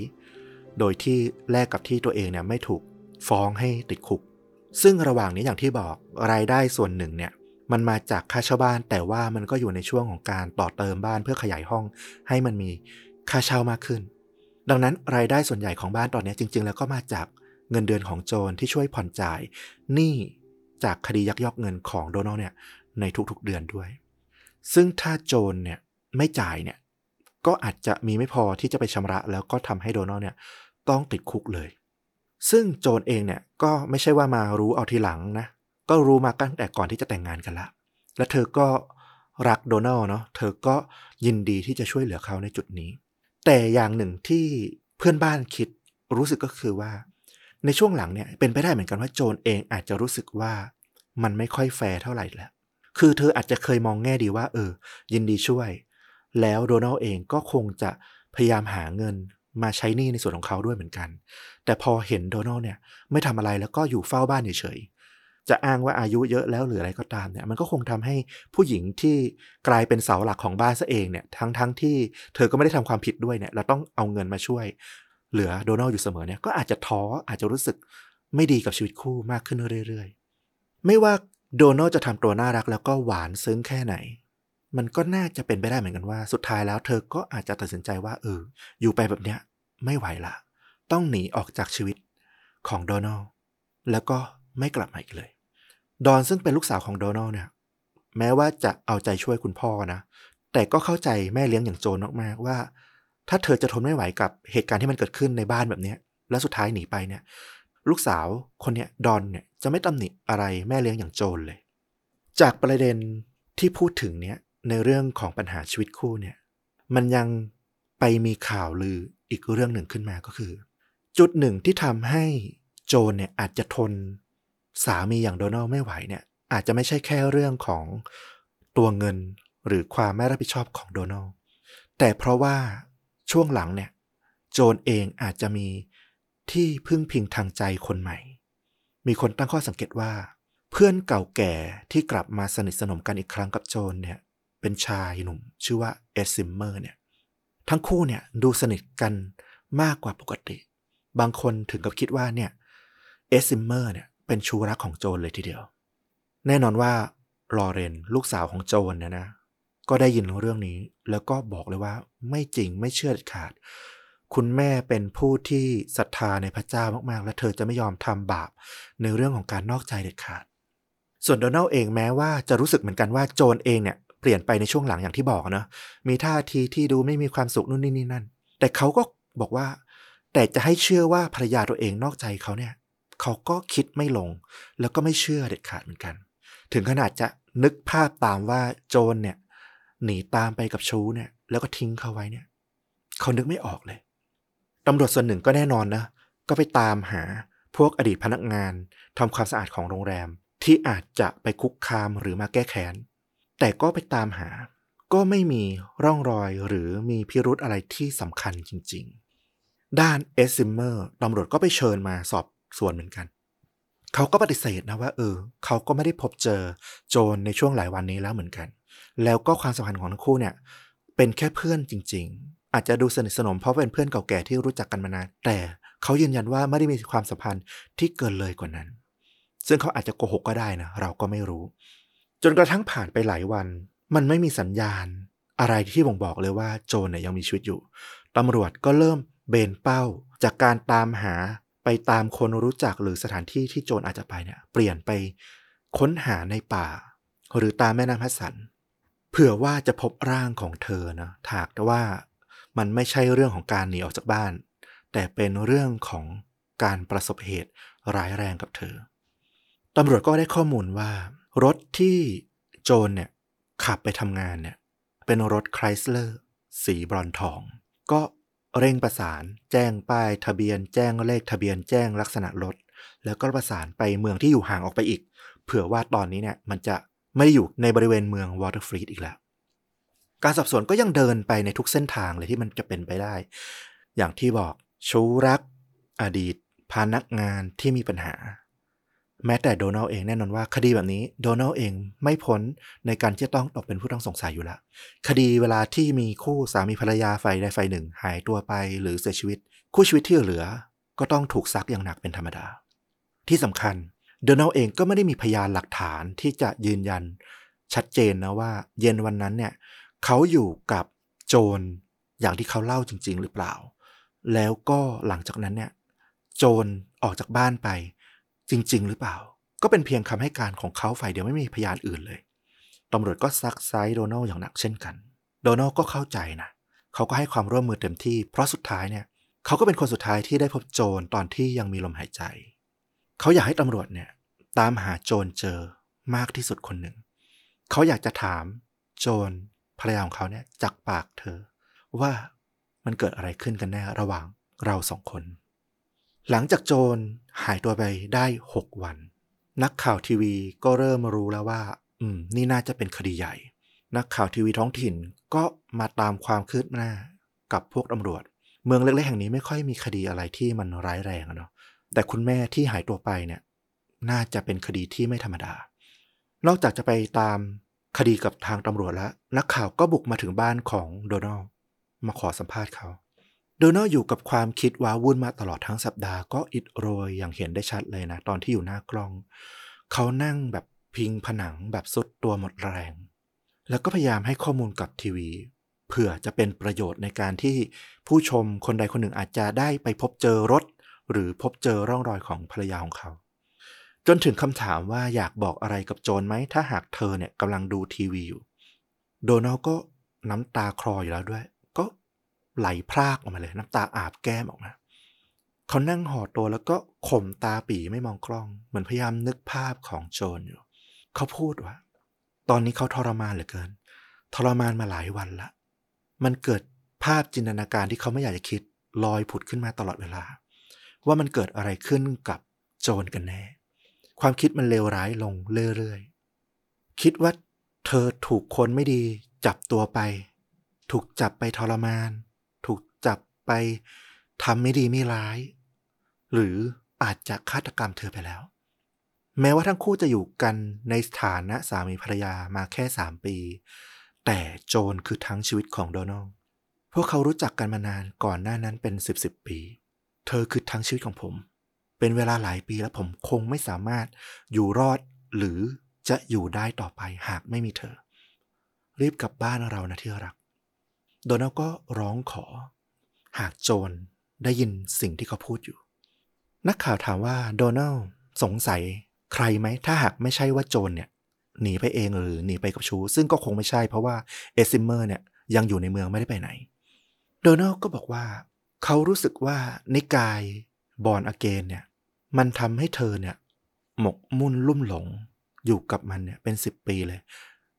โดยที่แลกกับที่ตัวเองเนี่ยไม่ถูกฟ้องให้ติดคุก ซึ่งระหว่างนี้อย่างที่บอกรายได้ส่วนหนึ่งเนี่ยมันมาจากค่าเช่าบ้าน แต่ว่ามันก็อยู่ในช่วงของการต่อเติมบ้านเพื่อขยายห้องให้มันมีค่าเช่ามากขึ้น ดังนั้นรายได้ส่วนใหญ่ของบ้านตอนนี้จริง ๆ แล้วก็มาจากเงินเดือนของโจรที่ช่วยผ่อนจ่ายหนี้จากคดียักยอกเงินของโดนัลเนี่ยในทุกๆเดือนด้วย ซึ่งถ้าโจรเนี่ยไม่จ่ายเนี่ยก็อาจจะมีไม่พอที่จะไปชำระ แล้วก็ทำให้โดนัลเนี่ยต้องติดคุกเลย ซึ่งโจรเองเนี่ยก็ไม่ใช่ว่ามารู้เอาทีหลังนะ ก็รู้มาตั้งแต่ก่อนที่จะแต่งงานกันละ และเธอก็รักโดนัลเนาะ เธอก็ยินดีที่จะช่วยเหลือเขาในจุดนี้ แต่อย่างหนึ่งที่เพื่อนบ้านคิดรู้สึกก็คือว่า ในช่วงหลังเนี่ยเป็นไปได้เหมือนกันว่าโจนเองอาจจะรู้สึกว่ามันไม่ค่อยแฟร์เท่าไหร่แล้ว คือเธออาจจะเคยมองแง่ดีว่า เออ ยินดีช่วย แล้วโดนัลเองก็คงจะพยายามหาเงินมาใช้หนี้ในส่วนของเขาด้วยเหมือนกัน แต่พอเห็นโดนัลเนี่ยไม่ทำอะไรแล้วก็อยู่เฝ้าบ้านเฉยๆ จะอ้างว่าอายุเยอะแล้วหรืออะไรก็ตามเนี่ยมันก็คงทำให้ผู้หญิงที่กลายเป็นเสาหลักของบ้านซะเองเนี่ยทั้งทั้งที่เธอก็ไม่ได้ทำความผิดด้วยเนี่ยเราต้องเอาเงินมาช่วย เหลือโดนัลด์อยู่เสมอเนี่ยก็อาจจะท้ออาจจะรู้สึกไม่ดีกับชีวิตคู่มากขึ้นเรื่อยๆ ไม่ว่าโดนัลด์จะทำตัวน่ารักแล้วก็หวานซึ้งแค่ไหน มันก็น่าจะเป็นไปได้เหมือนกันว่า สุดท้ายแล้ว เธอก็อาจจะตัดสินใจว่าเอออยู่ไปแบบเนี้ยไม่ไหวละ ต้องหนีออกจากชีวิตของโดนัลด์แล้วก็ไม่กลับมาอีกเลย ดอนซึ่งเป็นลูกสาวของโดนัลด์เนี่ย แม้ว่าจะเอาใจช่วยคุณพ่อนะ แต่ก็เข้าใจแม่เลี้ยงอย่างโจนมากๆว่า ถ้าเธอจะทนไม่ไหวกับเหตุการณ์ที่มันเกิดขึ้นในบ้านแบบนี้แล้วสุดท้ายหนีไปเนี่ย ลูกสาวคนเนี้ยดอนเนี่ยจะไม่ตำหนิอะไรแม่เลี้ยงอย่างโจนเลย จากประเด็นที่พูดถึงเนี่ยในเรื่องของปัญหาชีวิตคู่เนี่ย มันยังไปมีข่าวลืออีกเรื่องหนึ่งขึ้นมาก็คือ จุดหนึ่งที่ทำให้โจนเนี่ยอาจจะทน สามีอย่างโดนัลด์ไม่ไหวเนี่ยอาจจะไม่ใช่แค่เรื่องของตัวเงินหรือความไม่รับผิดชอบของโดนัลด์แต่เพราะว่าช่วงหลังเนี่ย โจนเองอาจจะมีที่พึ่งพิงทางใจคนใหม่ มีคนตั้งข้อสังเกตว่า เพื่อนเก่าแก่ที่กลับมาสนิทสนมกันอีกครั้งกับโจนเนี่ย เป็นชายหนุ่ม ชื่อว่าเอ็ดซิมเมอร์เนี่ย ทั้งคู่เนี่ยดูสนิทกันมากกว่าปกติ บางคนถึงกับคิดว่าเนี่ยเอ็ดซิมเมอร์เนี่ย เป็นชู้รักของโจนเลยทีเดียว แน่นอนว่าลอเรนลูกสาวของโจนเนี่ยนะ ก็ได้ยินเรื่องนี้ แล้วก็บอกเลยว่าไม่จริงไม่เชื่อเด็ดขาด คุณแม่เป็นผู้ที่ศรัทธาในพระเจ้ามากๆ และเธอจะไม่ยอมทำบาปในเรื่องของการนอกใจเด็ดขาด ส่วนโดนัลเองแม้ว่าจะรู้สึกเหมือนกันว่าโจนเองเนี่ยเปลี่ยนไปในช่วงหลังอย่างที่บอกนะมีท่าทีที่ดูไม่มีความสุขนู่นนี่นี่นั่น แต่เขาก็บอกว่า แต่จะให้เชื่อว่าภรรยาตัวเองนอกใจเขาเนี่ย เขาก็คิดไม่ลง แล้วก็ไม่เชื่อเด็ดขาดเหมือนกัน ถึงขนาดจะนึกภาพตามว่าโจนเนี่ย หนีตามไปกับชูเนี่ย แล้วก็ทิ้งเขาไว้เนี่ย เขานึกไม่ออกเลยตำรวจส่วนหนึ่งก็แน่นอนนะ ก็ไปตามหาพวกอดีตพนักงานทำความสะอาดของโรงแรมที่อาจจะไปคุกคามหรือมาแก้แค้น แต่ก็ไปตามหา ก็ไม่มีร่องรอยหรือมีพิรุธอะไรที่สำคัญจริง ๆ ด้านเอ็ดซิมเมอร์ตำรวจก็ไปเชิญมาสอบ สวนเหมือนกัน เขาก็ปฏิเสธนะว่า เออ เขาก็ไม่ได้พบเจอโจนในช่วงหลายวันนี้แล้วเหมือนกัน แล้วก็ความสัมพันธ์ของทั้งคู่เนี่ย เป็นแค่เพื่อนจริง ๆ อาจจะดูสนิทสนมเพราะเป็นเพื่อนเก่าแก่ที่รู้จักกันมานานแต่เขายืนยันว่าไม่ได้มีความสัมพันธ์ที่เกินเลยกว่านั้น ซึ่งเขาอาจจะโกหกก็ได้นะเราก็ไม่รู้ จนกระทั่งผ่านไปหลายวัน มันไม่มีสัญญาณ อะไรที่บ่งบอกเลยว่าโจนเนี่ยยังมีชีวิตอยู่ตำรวจก็เริ่มเบนเป้าจากการตามหา ไปตามคนรู้จักหรือสถานที่ที่โจรอาจจะไปเนี่ย เปลี่ยนไปค้นหาในป่า หรือตามแม่น้ำพัสสัน เผื่อว่าจะพบร่างของเธอนะถากแต่ว่ามันไม่ใช่เรื่องของการหนีออกจากบ้าน แต่เป็นเรื่องของการประสบเหตุร้ายแรงกับเธอตำรวจก็ได้ข้อมูลว่า รถที่โจนเนี่ยขับไปทำงานเนี่ยเป็นรถไครสเลอร์สีบรอนซ์ทอง ก็ เร่งประสาน แจ้งป้ายทะเบียน แจ้งเลขทะเบียน แจ้งลักษณะรถ แล้วก็ประสานไปเมืองที่อยู่ห่างออกไปอีก เผื่อว่าตอนนี้เนี่ยมันจะไม่ได้อยู่ในบริเวณเมืองวอเตอร์ฟรีดอีกแล้ว การสอบสวนก็ยังเดินไปในทุกเส้นทางเลยที่มันจะเป็นไปได้ อย่างที่บอกชู้รัก อดีตพนักงานที่มีปัญหา แม้แต่โดนัลเองแน่นอนว่าคดีแบบนี้โดนัลเองไม่พ้นในการที่จะต้องตกเป็นผู้ต้องสงสัยอยู่แล้วคดีเวลาที่มีคู่สามีภรรยาฝ่ายใดฝ่ายหนึ่ง หายตัวไปหรือเสียชีวิต คู่ชีวิตที่เหลือ ก็ต้องถูกซักอย่างหนักเป็นธรรมดา ที่สำคัญโดนัลเองก็ไม่ได้มีพยานหลักฐานที่จะยืนยัน ชัดเจนนะว่า เย็นวันนั้นเนี่ยเขาอยู่กับโจรอย่างที่เขาเล่าจริง ๆ หรือเปล่า แล้วก็หลังจากนั้นเนี่ยโจรออกจากบ้านไป จริง ๆ หรือเปล่า ก็เป็นเพียงคำให้การของเขาฝ่ายเดียวไม่มีพยานอื่นเลยตำรวจก็ซักไซโดนัลอย่างหนักเช่นกัน โดนัลก็เข้าใจนะ เขาก็ให้ความร่วมมือเต็มที่ เพราะสุดท้ายเนี่ย เขาก็เป็นคนสุดท้ายที่ได้พบโจรตอนที่ยังมีลมหายใจ เขาอยากให้ตำรวจเนี่ย ตามหาโจรเจอมากที่สุดคนหนึ่ง เขาอยากจะถามโจรภรรยาของเขาเนี่ยจากปากเธอ ว่ามันเกิดอะไรขึ้นกันแน่ระหว่างเราสองคน หลังจากโจรหายตัวไปได้หกวัน นักข่าวทีวีก็เริ่มรู้แล้วว่า อืม นี่น่าจะเป็นคดีใหญ่ นักข่าวทีวีท้องถิ่นก็มาตามความคืบหน้ากับพวกตำรวจ เมืองเล็กๆแห่งนี้ไม่ค่อยมีคดีอะไรที่มันร้ายแรงเนาะแต่คุณแม่ที่หายตัวไปเนี่ย น่าจะเป็นคดีที่ไม่ธรรมดา นอกจากจะไปตามคดีกับทางตำรวจแล้ว นักข่าวก็บุกมาถึงบ้านของโดนัลมาขอสัมภาษณ์เขา โดนัลอยู่กับความคิดว้าวุ่นมาตลอดทั้งสัปดาห์ก็อิดโรยอย่างเห็นได้ชัดเลยนะ ตอนที่อยู่หน้ากล้อง เขานั่งแบบพิงผนังแบบสุดตัวหมดแรง แล้วก็พยายามให้ข้อมูลกับทีวี เผื่อจะเป็นประโยชน์ในการที่ผู้ชมคนใดคนหนึ่งอาจจะได้ไปพบเจอรถ หรือพบเจอร่องรอยของภรรยาของเขา จนถึงคำถามว่าอยากบอกอะไรกับโจรไหมถ้าหากเธอเนี่ยกำลังดูทีวีอยู่ โดนัลก็น้ำตาคลออยู่แล้วด้วย ไหลพรากออกมาเลย น้ำตาอาบแก้มออกมาเขานั่งห่อตัวแล้วก็ข่มตาปีไม่มองกล้อง เหมือนพยายามนึกภาพของโจรอยู่ เขาพูดว่า ตอนนี้เขาทรมานเหลือเกิน ทรมานมาหลายวันละ มันเกิดภาพจินตนาการที่เขาไม่อยากจะคิดลอยผุดขึ้นมาตลอดเวลา ว่ามันเกิดอะไรขึ้นกับโจรกันแน่ ความคิดมันเลวร้ายลงเรื่อยๆ คิดว่าเธอถูกคนไม่ดี จับตัวไป ถูกจับไปทรมาน ไปทำไม่ดีไม่ร้าย หรืออาจจะฆาตกรรมเธอไปแล้ว แม้ว่าทั้งคู่จะอยู่กันในฐานะสามีภรรยามาแค่สามปี แต่โจรคือทั้งชีวิตของโดนัลพวกเขารู้จักกันมานานก่อนหน้านั้นเป็นสิบสิบปี เธอคือทั้งชีวิตของผม เป็นเวลาหลายปีแล้วผมคงไม่สามารถอยู่รอดหรือจะอยู่ได้ต่อไปหากไม่มีเธอ รีบกลับบ้านเรานะที่รัก โดนัลก็ร้องขอ หากโจรได้ยินสิ่งที่เขาพูดอยู่ นักข่าวถามว่าโดนัลสงสัยใครไหม ถ้าหากไม่ใช่ว่าโจรเนี่ย หนีไปเองหรือหนีไปกับชูซึ่งก็คงไม่ใช่เพราะว่าเอซิมเมอร์เนี่ยยังอยู่ในเมืองไม่ได้ไปไหน โดนัลก็บอกว่า เขารู้สึกว่านิกายบอนอเกนเนี่ย มันทำให้เธอเนี่ย หมกมุ่นลุ่มหลงอยู่กับมันเนี่ยเป็นสิบปีเลย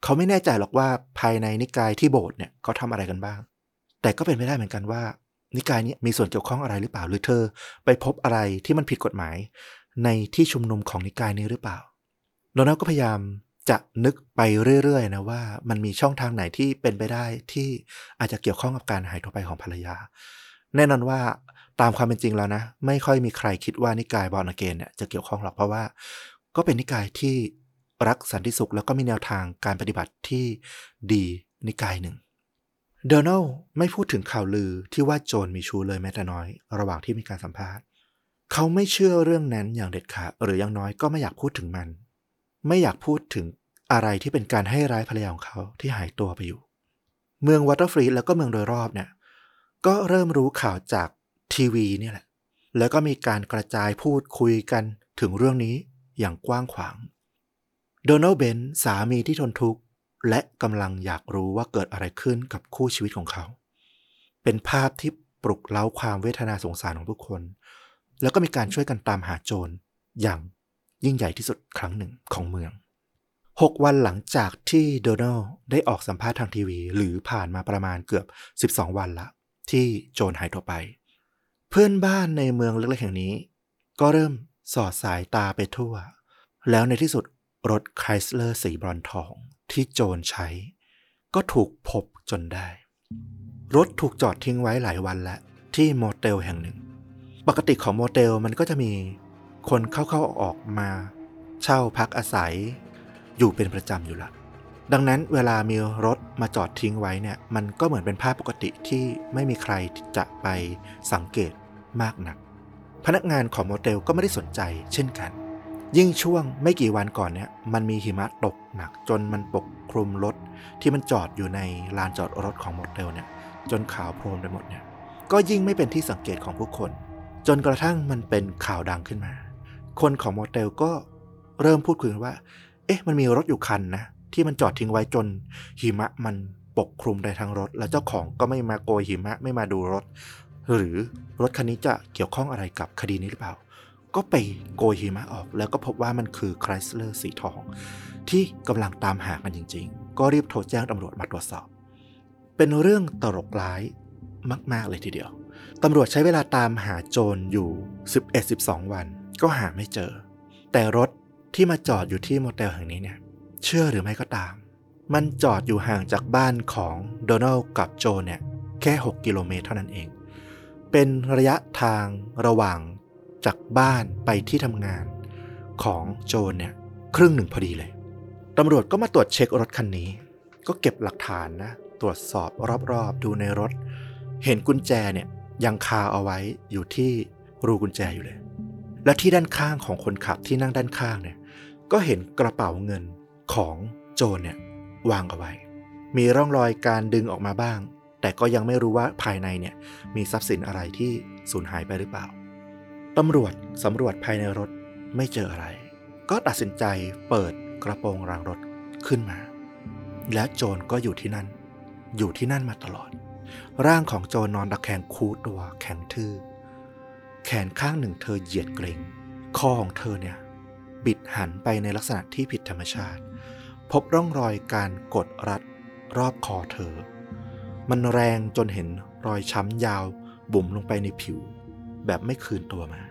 เขาไม่แน่ใจหรอกว่าภายในนิกายที่โบสถ์เนี่ยเขาทำอะไรกันบ้าง แต่ก็เป็นไม่ได้เหมือนกันว่า นิกายนี้มีส่วนเกี่ยวข้องอะไรหรือเปล่า หรือเธอ ไปพบอะไรที่มันผิดกฎหมาย ในที่ชุมนุมของนิกายนี้หรือเปล่าโดนัลก็พยายามจะนึกไปเรื่อยๆนะว่ามันมีช่องทางไหนที่เป็นไปได้ที่อาจจะเกี่ยวข้องกับการหายตัวไปของภรรยา แน่นอนว่าตามความเป็นจริงแล้วนะ ไม่ค่อยมีใครคิดว่านิกายบอลเกนเนี่ยจะเกี่ยวข้องหรอกเพราะว่า ก็เป็นนิกายที่รักสันติสุข แล้วก็มีแนวทางการปฏิบัติที่ดีนิกายหนึ่ง โดนัลด์ไม่พูดถึงข่าวลือที่ว่าโจนมีชู้เลยแม้แต่น้อย ระหว่างที่มีการสัมภาษณ์ เขาไม่เชื่อเรื่องนั้นอย่างเด็ดขาดหรืออย่างน้อยก็ไม่อยากพูดถึงมัน ไม่อยากพูดถึงอะไรที่เป็นการให้ร้ายภรรยาของเขาที่หายตัวไปอยู่ เมืองวอเตอร์ฟรีดแล้วก็เมืองโดยรอบเนี่ยก็เริ่มรู้ข่าวจากทีวีเนี่ยแหละ แล้วก็มีการกระจายพูดคุยกันถึงเรื่องนี้อย่างกว้างขวาง โดนัลด์เบนสามีที่ทนทุกข์ และกำลังอยากรู้ว่าเกิดอะไรขึ้นกับคู่ชีวิตของเขา เป็นภาพที่ปลุกเล้าความเวทนาสงสารของทุกคน แล้วก็มีการช่วยกันตามหาโจรอย่างยิ่งใหญ่ที่สุดครั้งหนึ่งของเมือง 6 วันหลังจากที่โดนัลด์ได้ออกสัมภาษณ์ทางทีวี หรือผ่านมาประมาณเกือบ 12 วันละ ที่โจรหายตัวไป เพื่อนบ้านในเมืองเล็กๆแห่งนี้ ก็เริ่มสอดสายตาไปทั่ว แล้วในที่สุดรถไครสเลอร์สีบรอนซ์ทอง ที่โจนใช้ ก็ถูกพบจนได้ รถถูกจอดทิ้งไว้หลายวันแล้ว ที่โมเตลแห่งหนึ่ง ปกติของโมเตลมันก็จะมีคนเข้าๆออกๆ เช่าพักอาศัย อยู่เป็นประจำอยู่ละดังนั้นเวลามีรถมาจอดทิ้งไว้เนี่ยมันก็เหมือนเป็นภาพปกติที่ไม่มีใครจะไปสังเกตมากนัก พนักงานของโมเตลก็ไม่ได้สนใจเช่นกัน ยิ่งช่วงไม่กี่วันก่อนเนี่ยมันมีหิมะตกหนัก จนมันปกคลุมรถที่มันจอดอยู่ในลานจอดรถของโมเตลเนี่ยจนขาวโพลนไปหมดเนี่ยก็ยิ่งไม่เป็นที่สังเกตของผู้คน จนกระทั่งมันเป็นข่าวดังขึ้นมา คนของโมเตลก็เริ่มพูดคุยกันว่า เอ๊ะ มันมีรถอยู่คันนะที่มันจอดทิ้งไว้จนหิมะมันปกคลุมได้ทั้งรถ แล้วเจ้าของก็ไม่มาโกยหิมะไม่มาดูรถ หรือรถคันนี้จะเกี่ยวข้องอะไรกับคดีนี้หรือเปล่า ก็ไปโกยหิมะออก แล้วก็พบว่ามันคือไครสเลอร์สีทอง ที่กำลังตามหากันจริง ๆ ก็รีบโทรแจ้งตำรวจมาตรวจสอบ เป็นเรื่องตลกร้ายมาก ๆ เลยทีเดียว ตำรวจใช้เวลาตามหาโจรอยู่ 11-12 วัน ก็หาไม่เจอ แต่รถที่มาจอดอยู่ที่โมเตลแห่งนี้เนี่ย เชื่อหรือไม่ก็ตาม มันจอดอยู่ห่างจากบ้านของโดนัลด์กับโจเนี่ยแค่ 6 กิโลเมตรเท่านั้นเอง เป็นระยะทางระหว่าง จากบ้านไปที่ทำงานของโจนเนี่ยครึ่งหนึ่งพอดีเลยตำรวจก็มาตรวจเช็ครถคันนี้ ก็เก็บหลักฐานนะ ตรวจสอบรอบๆ ดูในรถ เห็นกุญแจเนี่ยยังคาเอาไว้อยู่ที่รูกุญแจอยู่เลย และที่ด้านข้างของคนขับที่นั่งด้านข้างเนี่ยก็เห็นกระเป๋าเงินของโจรเนี่ยวางเอาไว้ มีร่องรอยการดึงออกมาบ้าง แต่ก็ยังไม่รู้ว่าภายในเนี่ยมีทรัพย์สินอะไรที่สูญหายไปหรือเปล่า ตำรวจสำรวจภายในรถไม่เจออะไร ก็ตัดสินใจเปิดกระโปรงรางรถขึ้นมา และโจรก็อยู่ที่นั่น อยู่ที่นั่นมาตลอด ร่างของโจรนอนตะแคงคูตัวแข็งทื่อ แขนข้างหนึ่งเธอเหยียดเกรงคอของเธอเนี่ย บิดหันไปในลักษณะที่ผิดธรรมชาติ พบร่องรอยการกดรัดรอบคอเธอ มันแรงจนเห็นรอยช้ำยาวบุ๋มลงไปในผิว แบบไม่คืนตัวมา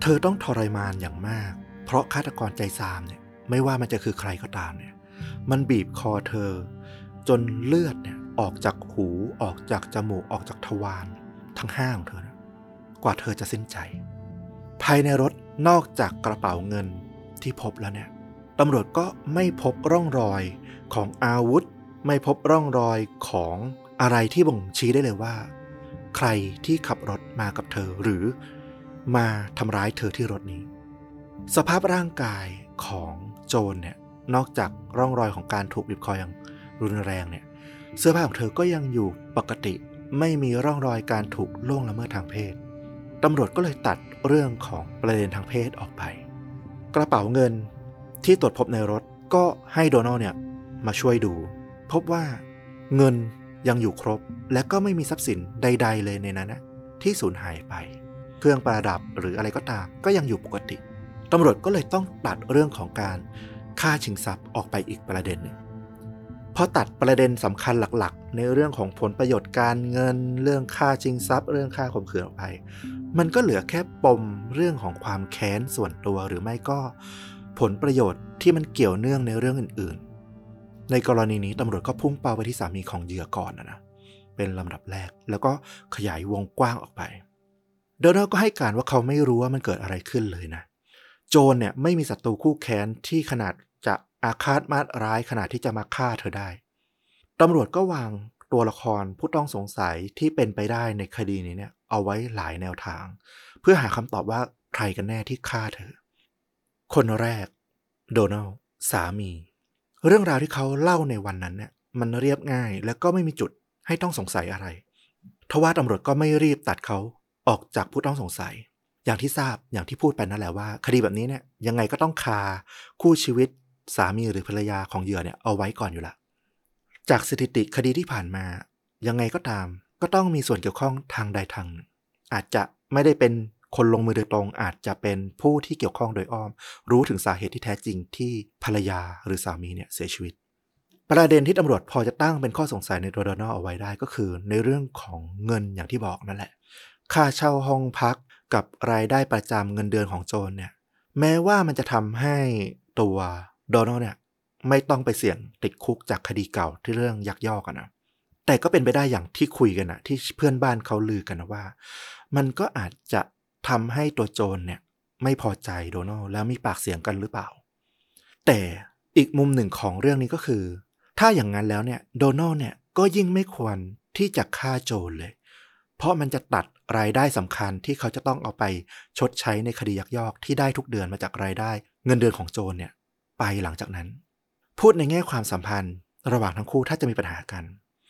เธอต้องทรมานอย่างมาก เพราะฆาตกรใจซามเนี่ย ไม่ว่ามันจะคือใครก็ตามเนี่ย มันบีบคอเธอ จนเลือดเนี่ยออกจากหูออกจากจมูกออกจากทวารทั้งห้าของเธอนะกว่าเธอจะสิ้นใจ ภายในรถนอกจากกระเป๋าเงินที่พบแล้วเนี่ยตำรวจก็ไม่พบร่องรอยของอาวุธ ไม่พบร่องรอยของอะไรที่บ่งชี้ได้เลยว่า ใครที่ขับรถมากับเธอหรือมาทำร้ายเธอที่รถนี้ สภาพร่างกายของโจรเนี่ยนอกจากร่องรอยของการถูกบีบคออย่างรุนแรงเนี่ยเสื้อผ้าของเธอก็ยังอยู่ปกติไม่มีร่องรอยการถูกล่วงละเมิดทางเพศตำรวจก็เลยตัดเรื่องของประเด็นทางเพศออกไป กระเป๋าเงินที่ตรวจพบในรถก็ให้โดนัลเนี่ยมาช่วยดู พบว่าเงิน ยังอยู่ครบ และก็ไม่มีทรัพย์สินใด ๆ เลยในนั้นนะที่สูญหายไป เครื่องประดับหรืออะไรก็ตามก็ยังอยู่ปกติตำรวจก็เลยต้องตัดเรื่องของการฆ่าชิงทรัพย์ออกไปอีกประเด็นหนึ่งพอตัดประเด็นสำคัญหลักๆ ในเรื่องของผลประโยชน์การเงิน เรื่องค่าชิงทรัพย์ เรื่องค่าข่มขืนออกไป มันก็เหลือแค่ปมเรื่องของความแค้นส่วนตัวหรือไม่ก็ผลประโยชน์ที่มันเกี่ยวเนื่องในเรื่องอื่น ในกรณีนี้ตำรวจก็พุ่งเป้าไปที่สามีของเหยื่อก่อนนะนะเป็นลำดับแรกแล้วก็ขยายวงกว้างออกไป โดนัลก็ให้การว่าเขาไม่รู้ว่ามันเกิดอะไรขึ้นเลยนะ โจนเนี่ยไม่มีศัตรูคู่แค้นที่ขนาดจะอาฆาตมาดร้ายขนาดที่จะมาฆ่าเธอได้ตำรวจก็วางตัวละครผู้ต้องสงสัยที่เป็นไปได้ในคดีนี้เนี่ย เอาไว้หลายแนวทาง เพื่อหาคำตอบว่าใครกันแน่ที่ฆ่าเธอ คนแรก โดนัลสามี เรื่องราวที่เขาเล่าในวันนั้นเนี่ยมันเรียบง่ายและก็ไม่มีจุดให้ต้องสงสัยอะไร ทว่าตำรวจก็ไม่รีบตัดเขาออกจากผู้ต้องสงสัย อย่างที่ทราบอย่างที่พูดไปนั่นแหละว่า คดีแบบนี้เนี่ยยังไงก็ต้องคาคู่ชีวิตสามีหรือภรรยาของเหยื่อเนี่ยเอาไว้ก่อนอยู่ละ จากสถิติคดีที่ผ่านมา ยังไงก็ตาม ก็ต้องมีส่วนเกี่ยวข้องทางใดทางหนึ่งอาจจะไม่ได้เป็น คนลงมือโดยตรงอาจจะเป็นผู้ที่เกี่ยวข้องโดยอ้อม รู้ถึงสาเหตุที่แท้จริงที่ภรรยาหรือสามีเนี่ยเสียชีวิต ประเด็นที่ตำรวจพอจะตั้งเป็นข้อสงสัยในตัวโดนัลเอาไว้ได้ก็คือ ในเรื่องของเงินอย่างที่บอกนั่นแหละ ค่าเช่าห้องพักกับรายได้ประจำเงินเดือนของโจนเนี่ย แม้ว่ามันจะทำให้ตัวโดนัลเนี่ยไม่ต้องไปเสี่ยงติดคุกจากคดีเก่าที่เรื่องยักยอกกันนะแต่ก็เป็นไปได้อย่างที่คุยกันนะที่เพื่อนบ้านเขาลือกันนะว่า มันก็อาจจะ ทำให้ตัวโจรเนี่ยไม่พอใจโดนัลแล้วมีปากเสียงกันหรือเปล่า แต่อีกมุมหนึ่งของเรื่องนี้ก็คือ ถ้าอย่างนั้นแล้วเนี่ยโดนัลเนี่ยก็ยิ่งไม่ควรที่จะฆ่าโจรเลย เพราะมันจะตัดรายได้สำคัญที่เขาจะต้องเอาไปชดใช้ในคดียักยอกที่ได้ทุกเดือนมาจากรายได้ เงินเดือนของโจรเนี่ยไปหลังจากนั้น พูดในแง่ความสัมพันธ์ ระหว่างทั้งคู่ถ้าจะมีปัญหากัน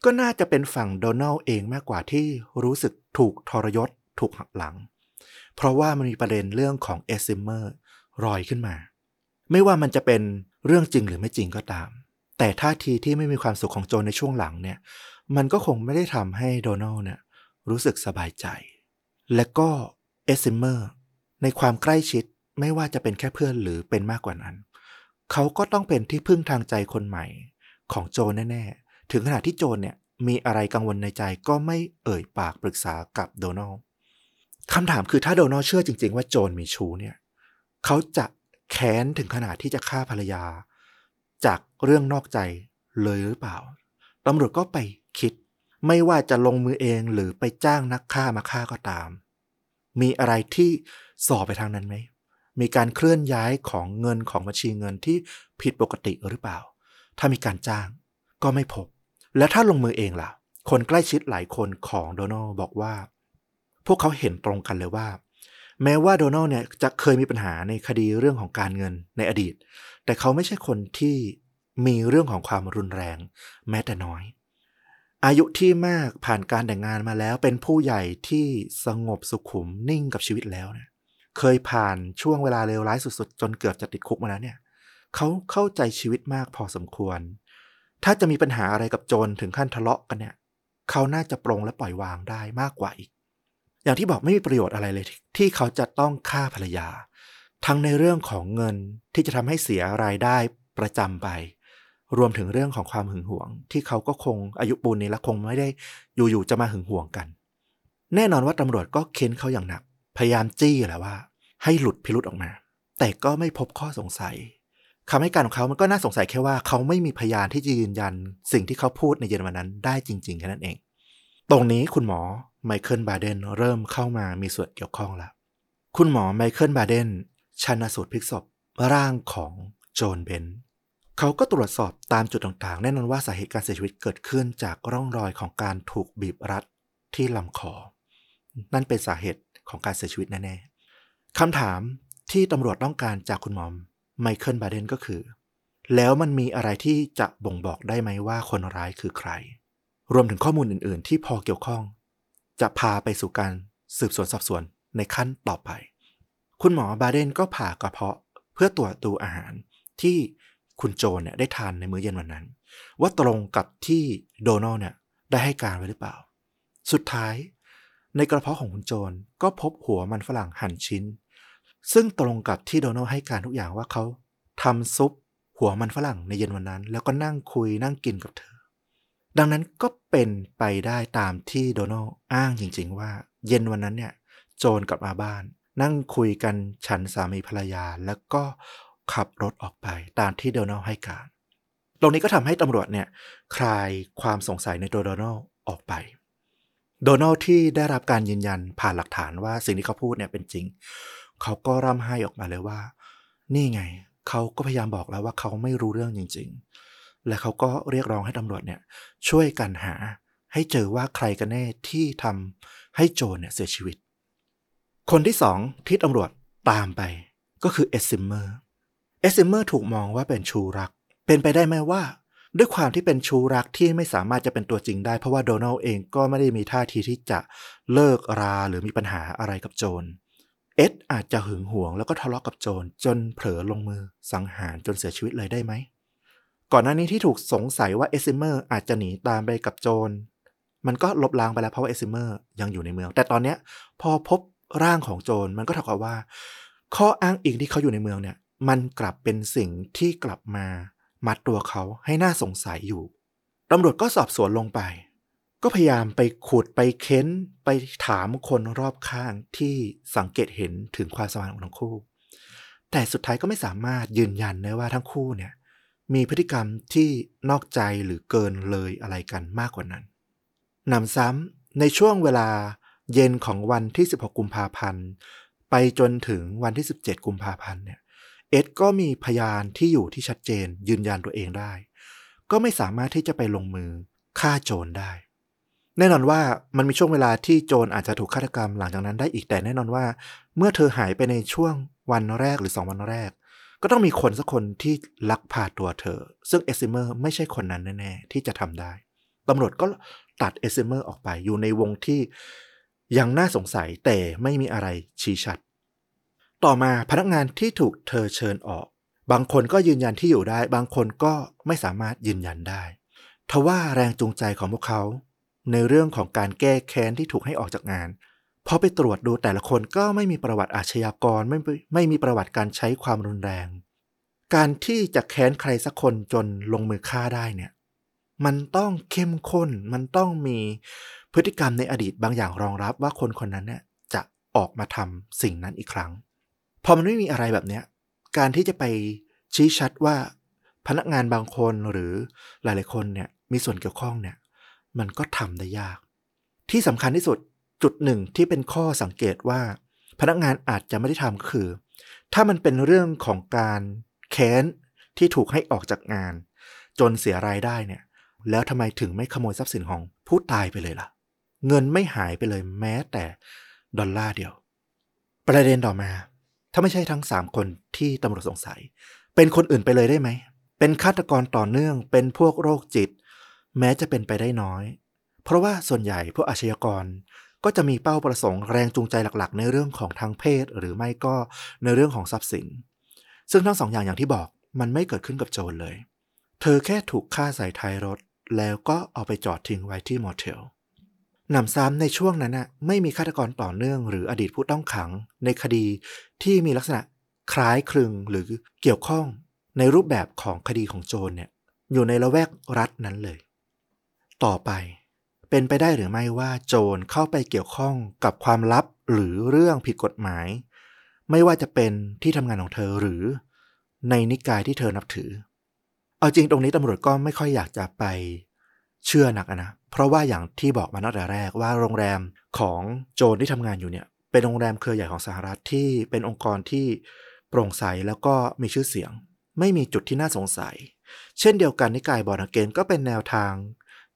ก็น่าจะเป็นฝั่งโดนัลด์เองมากกว่าที่รู้สึกถูกทรยศถูกหักหลัง เพราะว่ามันมีประเด็นเรื่องของเอ็ดซิมเมอร์ลอยขึ้นมา ไม่ว่ามันจะเป็นเรื่องจริงหรือไม่จริงก็ตาม แต่ท่าทีที่ไม่มีความสุขของโจนในช่วงหลังเนี่ย มันก็คงไม่ได้ทำให้โดนัลด์เนี่ยรู้สึกสบายใจ และก็เอ็ดซิมเมอร์ในความใกล้ชิดไม่ว่าจะเป็นแค่เพื่อนหรือเป็นมากกว่านั้น เขาก็ต้องเป็นที่พึ่งทางใจคนใหม่ของโจนแน่ๆ ถึงขนาดที่โจนเนี่ยมีอะไรกังวลในใจก็ไม่เอ่ยปากปรึกษากับโดนัล คำถามคือถ้าโดนัลเชื่อจริง ๆ ว่าโจนมีชู้เนี่ยเขาจะแค้นถึงขนาดที่จะฆ่าภรรยา จากเรื่องนอกใจเลยหรือเปล่าตำรวจก็ไปคิด ไม่ว่าจะลงมือเองหรือไปจ้างนักฆ่ามาฆ่าก็ตาม มีอะไรที่สอบไปทางนั้นไหม มีการเคลื่อนย้ายของเงินของบัญชีเงินที่ผิดปกติหรือเปล่า ถ้ามีการจ้างก็ไม่พบ และถ้าลงมือเองล่ะ คนใกล้ชิดหลายคนของโดนัลบอกว่า พวกเขาเห็นตรงกันเลยว่า แม้ว่าโดนัลเนี่ยจะเคยมีปัญหาในคดีเรื่องของการเงินในอดีต แต่เขาไม่ใช่คนที่มีเรื่องของความรุนแรง แม้แต่น้อย อายุที่มากผ่านการแต่งงานมาแล้วเป็นผู้ใหญ่ที่สงบสุขุมนิ่งกับชีวิตแล้วเนี่ยเคยผ่านช่วงเวลาเลวร้ายสุดๆ จนเกือบจะติดคุกมาแล้วเนี่ยเขาเข้าใจชีวิตมากพอสมควร ถ้าจะมีปัญหาอะไรกับโจรถึงขั้นทะเลาะกันเนี่ย เขาน่าจะปรงและปล่อยวางได้มากกว่าอีก อย่างที่บอกไม่มีประโยชน์อะไรเลย ที่เขาจะต้องฆ่าภรรยา ทั้งในเรื่องของเงินที่จะทำให้เสียรายได้ประจำไป รวมถึงเรื่องของความหึงหวง ที่เขาก็คงอายุปูนนี้และคงไม่ได้อยู่ๆจะมาหึงหวงกัน แน่นอนว่าตำรวจก็เค้นเขาอย่างหนัก พยายามจี้แหละว่า ให้หลุดพิรุธออกมา แต่ก็ไม่พบข้อสงสัยคำให้การของเขามันก็น่าสงสัยแค่ว่าเขาไม่มีพยานที่จะยืนยัน สิ่งที่เขาพูดในเย็นวันนั้นได้จริงๆแค่นั้นเอง ตรงนี้คุณหมอ ไมเคิลบาเดนเริ่มเข้ามามีส่วนเกี่ยวข้องแล้วคุณหมอไมเคิลบาเดนชันสูตรพลิกศพร่างของโจนเบนเขาก็ตรวจสอบตามจุดต่างๆ แน่นอนว่าสาเหตุการเสียชีวิตเกิดขึ้นจากร่องรอยของการถูกบีบรัดที่ลำคอ นั่นเป็นสาเหตุของการเสียชีวิตแน่ๆคำถามที่ตำรวจต้องการจากคุณหมอไมเคิลบาเดนก็คือ แล้วมันมีอะไรที่จะบ่งบอกได้ไหมว่าคนร้ายคือใคร รวมถึงข้อมูลอื่นๆ ที่พอเกี่ยวข้อง จะพาไปสู่การสืบสวนสอบสวนในขั้นต่อไป คุณหมอบาเดนก็ผ่ากระเพาะเพื่อตรวจดูอาหารที่คุณโจนเนี่ยได้ทานในมื้อเย็นวันนั้น ว่าตรงกับที่โดนัลเนี่ยได้ให้การไว้หรือเปล่า สุดท้าย ในกระเพาะของคุณโจนก็พบหัวมันฝรั่งหั่นชิ้น ซึ่งตรงกับที่โดนัลให้การทุกอย่างว่าเขาทำซุปหัวมันฝรั่งในเย็นวันนั้น แล้วก็นั่งคุยนั่งกินกับเธอ ดังนั้นก็เป็นไปได้ตามที่โดนัลอ้างจริง ๆ ว่า เย็นวันนั้นเนี่ยโจนกลับมาบ้าน นั่งคุยกันฉันสามีภรรยาแล้วก็ขับรถออกไปตามที่โดนัลให้การ ตรงนี้ก็ทำให้ตำรวจเนี่ยคลายความสงสัยในตัวโดนัลออกไป โดนัลที่ได้รับการยืนยันผ่านหลักฐานว่าสิ่งที่เขาพูดเนี่ยเป็นจริง เขาก็ร่ำไห้ออกมาเลยว่า นี่ไง เขาก็พยายามบอกแล้วว่าเขาไม่รู้เรื่องจริง ๆ และเขาก็เรียกร้องให้ตำรวจเนี่ยช่วยกันหาให้เจอว่าใครกันแน่ที่ทำให้โจนเนี่ยเสียชีวิต คนที่สองที่ตำรวจตามไปก็คือเอ็ดซิมเมอร์เอ็ดซิมเมอร์ถูกมองว่าเป็นชู้รัก เป็นไปได้ไหมว่า ด้วยความที่เป็นชู้รักที่ไม่สามารถจะเป็นตัวจริงได้ เพราะว่าโดนัลด์เองก็ไม่ได้มีท่าทีที่จะเลิกราหรือมีปัญหาอะไรกับโจนเอ็ดอาจจะหึงหวงแล้วก็ทะเลาะกับโจนจนเผลอลงมือสังหารจนเสียชีวิตเลยได้ไหม ก่อนหน้านี้ที่ถูกสงสัยว่าเอสซิเมอร์อาจจะหนีตามไปกับโจร มันก็ลบล้างไปแล้วเพราะว่าเอสซิเมอร์ยังอยู่ในเมือง แต่ตอนเนี้ยพอพบร่างของโจรมันก็เท่ากับว่า ข้ออ้างอิงที่เขาอยู่ในเมืองเนี่ย มันกลับเป็นสิ่งที่กลับมามัดตัวเขาให้น่าสงสัยอยู่ตำรวจก็สอบสวนลงไป ก็พยายามไปขุดไปเค้นไปถามคนรอบข้างที่สังเกตเห็นถึงความสมานของทั้งคู่ แต่สุดท้ายก็ไม่สามารถยืนยันได้ว่าทั้งคู่เนี่ย มีพฤติกรรมที่นอกใจหรือเกินเลยอะไรกันมากกว่านั้นหนำซ้ำในช่วงเวลาเย็นของวันที่ 16 กุมภาพันธ์ ไปจนถึงวันที่ 17 กุมภาพันธ์เนี่ยเอ็ดก็มีพยานที่อยู่ที่ชัดเจนยืนยันตัวเองได้ ก็ไม่สามารถที่จะไปลงมือฆ่าโจรได้ แน่นอนว่ามันมีช่วงเวลาที่โจรอาจจะถูกฆาตกรรมหลังจากนั้นได้อีกแต่แน่นอนว่า เมื่อเธอหายไปในช่วงวันแรกหรือสองวันแรก ก็ต้องมีคนสักคนที่ลักพาตัวเธอ ซึ่งเอซิเมอร์ไม่ใช่คนนั้นแน่ๆที่จะทำได้ตำรวจก็ตัดเอซิเมอร์ออกไปอยู่ในวงที่ยังน่าสงสัยแต่ไม่มีอะไรชี้ชัด ต่อมาพนักงานที่ถูกเธอเชิญออก บางคนก็ยืนยันที่อยู่ได้ บางคนก็ไม่สามารถยืนยันได้ทว่าแรงจูงใจของพวกเขา ในเรื่องของการแก้แค้นที่ถูกให้ออกจากงาน พอไปตรวจดูแต่ละคนก็ไม่มีประวัติอาชญากรไม่ไม่มีประวัติการใช้ความรุนแรง การที่จะแค้นใครสักคนจนลงมือฆ่าได้เนี่ย มันต้องเข้มข้น มันต้องมีพฤติกรรมในอดีตบางอย่างรองรับว่าคนคนนั้นเนี่ยจะออกมาทำสิ่งนั้นอีกครั้ง พอมันไม่มีอะไรแบบเนี้ย การที่จะไปชี้ชัดว่าพนักงานบางคนหรือหลาย ๆ คนเนี่ยมีส่วนเกี่ยวข้องเนี่ย มันก็ทำได้ยาก ที่สำคัญที่สุด จุดหนึ่งที่เป็นข้อสังเกตว่า พนักงานอาจจะไม่ได้ทำคือ ถ้ามันเป็นเรื่องของการแค้นที่ถูกให้ออกจากงาน จนเสียรายได้เนี่ย แล้วทำไมถึงไม่ขโมยทรัพย์สินของผู้ตายไปเลยล่ะ เงินไม่หายไปเลยแม้แต่ดอลลาร์เดียว ประเด็นต่อมา ถ้าไม่ใช่ทั้งสามคนที่ตำรวจสงสัย เป็นคนอื่นไปเลยได้ไหม เป็นฆาตกรต่อเนื่อง เป็นพวกโรคจิต แม้จะเป็นไปได้น้อย เพราะว่าส่วนใหญ่พวกอาชญากร ก็จะมีเป้าประสงค์แรงจูงใจหลักๆ ในเรื่องของทางเพศ หรือไม่ก็ในเรื่องของทรัพย์สิน ซึ่งทั้งสองอย่างอย่างที่บอกมันไม่เกิดขึ้นกับโจรเลย เธอแค่ถูกฆ่าใส่ท้ายรถ แล้วก็เอาไปจอดทิ้งไว้ที่มอเทลหนำซ้ำในช่วงนั้นน่ะไม่มีฆาตกรต่อเนื่อง หรืออดีตผู้ต้องขัง ในคดีที่มีลักษณะคล้ายคลึงหรือเกี่ยวข้องในรูปแบบของคดีของโจรเนี่ยอยู่ในละแวกรัฐนั้นเลย ต่อไป เป็นไปได้หรือไม่ว่าโจรเข้าไปเกี่ยวข้องกับความลับหรือเรื่องผิดกฎหมาย ไม่ว่าจะเป็นที่ทำงานของเธอหรือในนิกายที่เธอนับถือ เอาจริงตรงนี้ตำรวจก็ไม่ค่อยอยากจะไปเชื่อหนักนะ เพราะว่าอย่างที่บอกมาตั้งแต่แรกว่าโรงแรมของโจรที่ทำงานอยู่เนี่ยเป็นโรงแรมเครือใหญ่ของสหรัฐที่เป็นองค์กรที่โปร่งใสแล้วก็มีชื่อเสียง ไม่มีจุดที่น่าสงสัย เช่นเดียวกันนิกายบอร์นเกนก็เป็นแนวทาง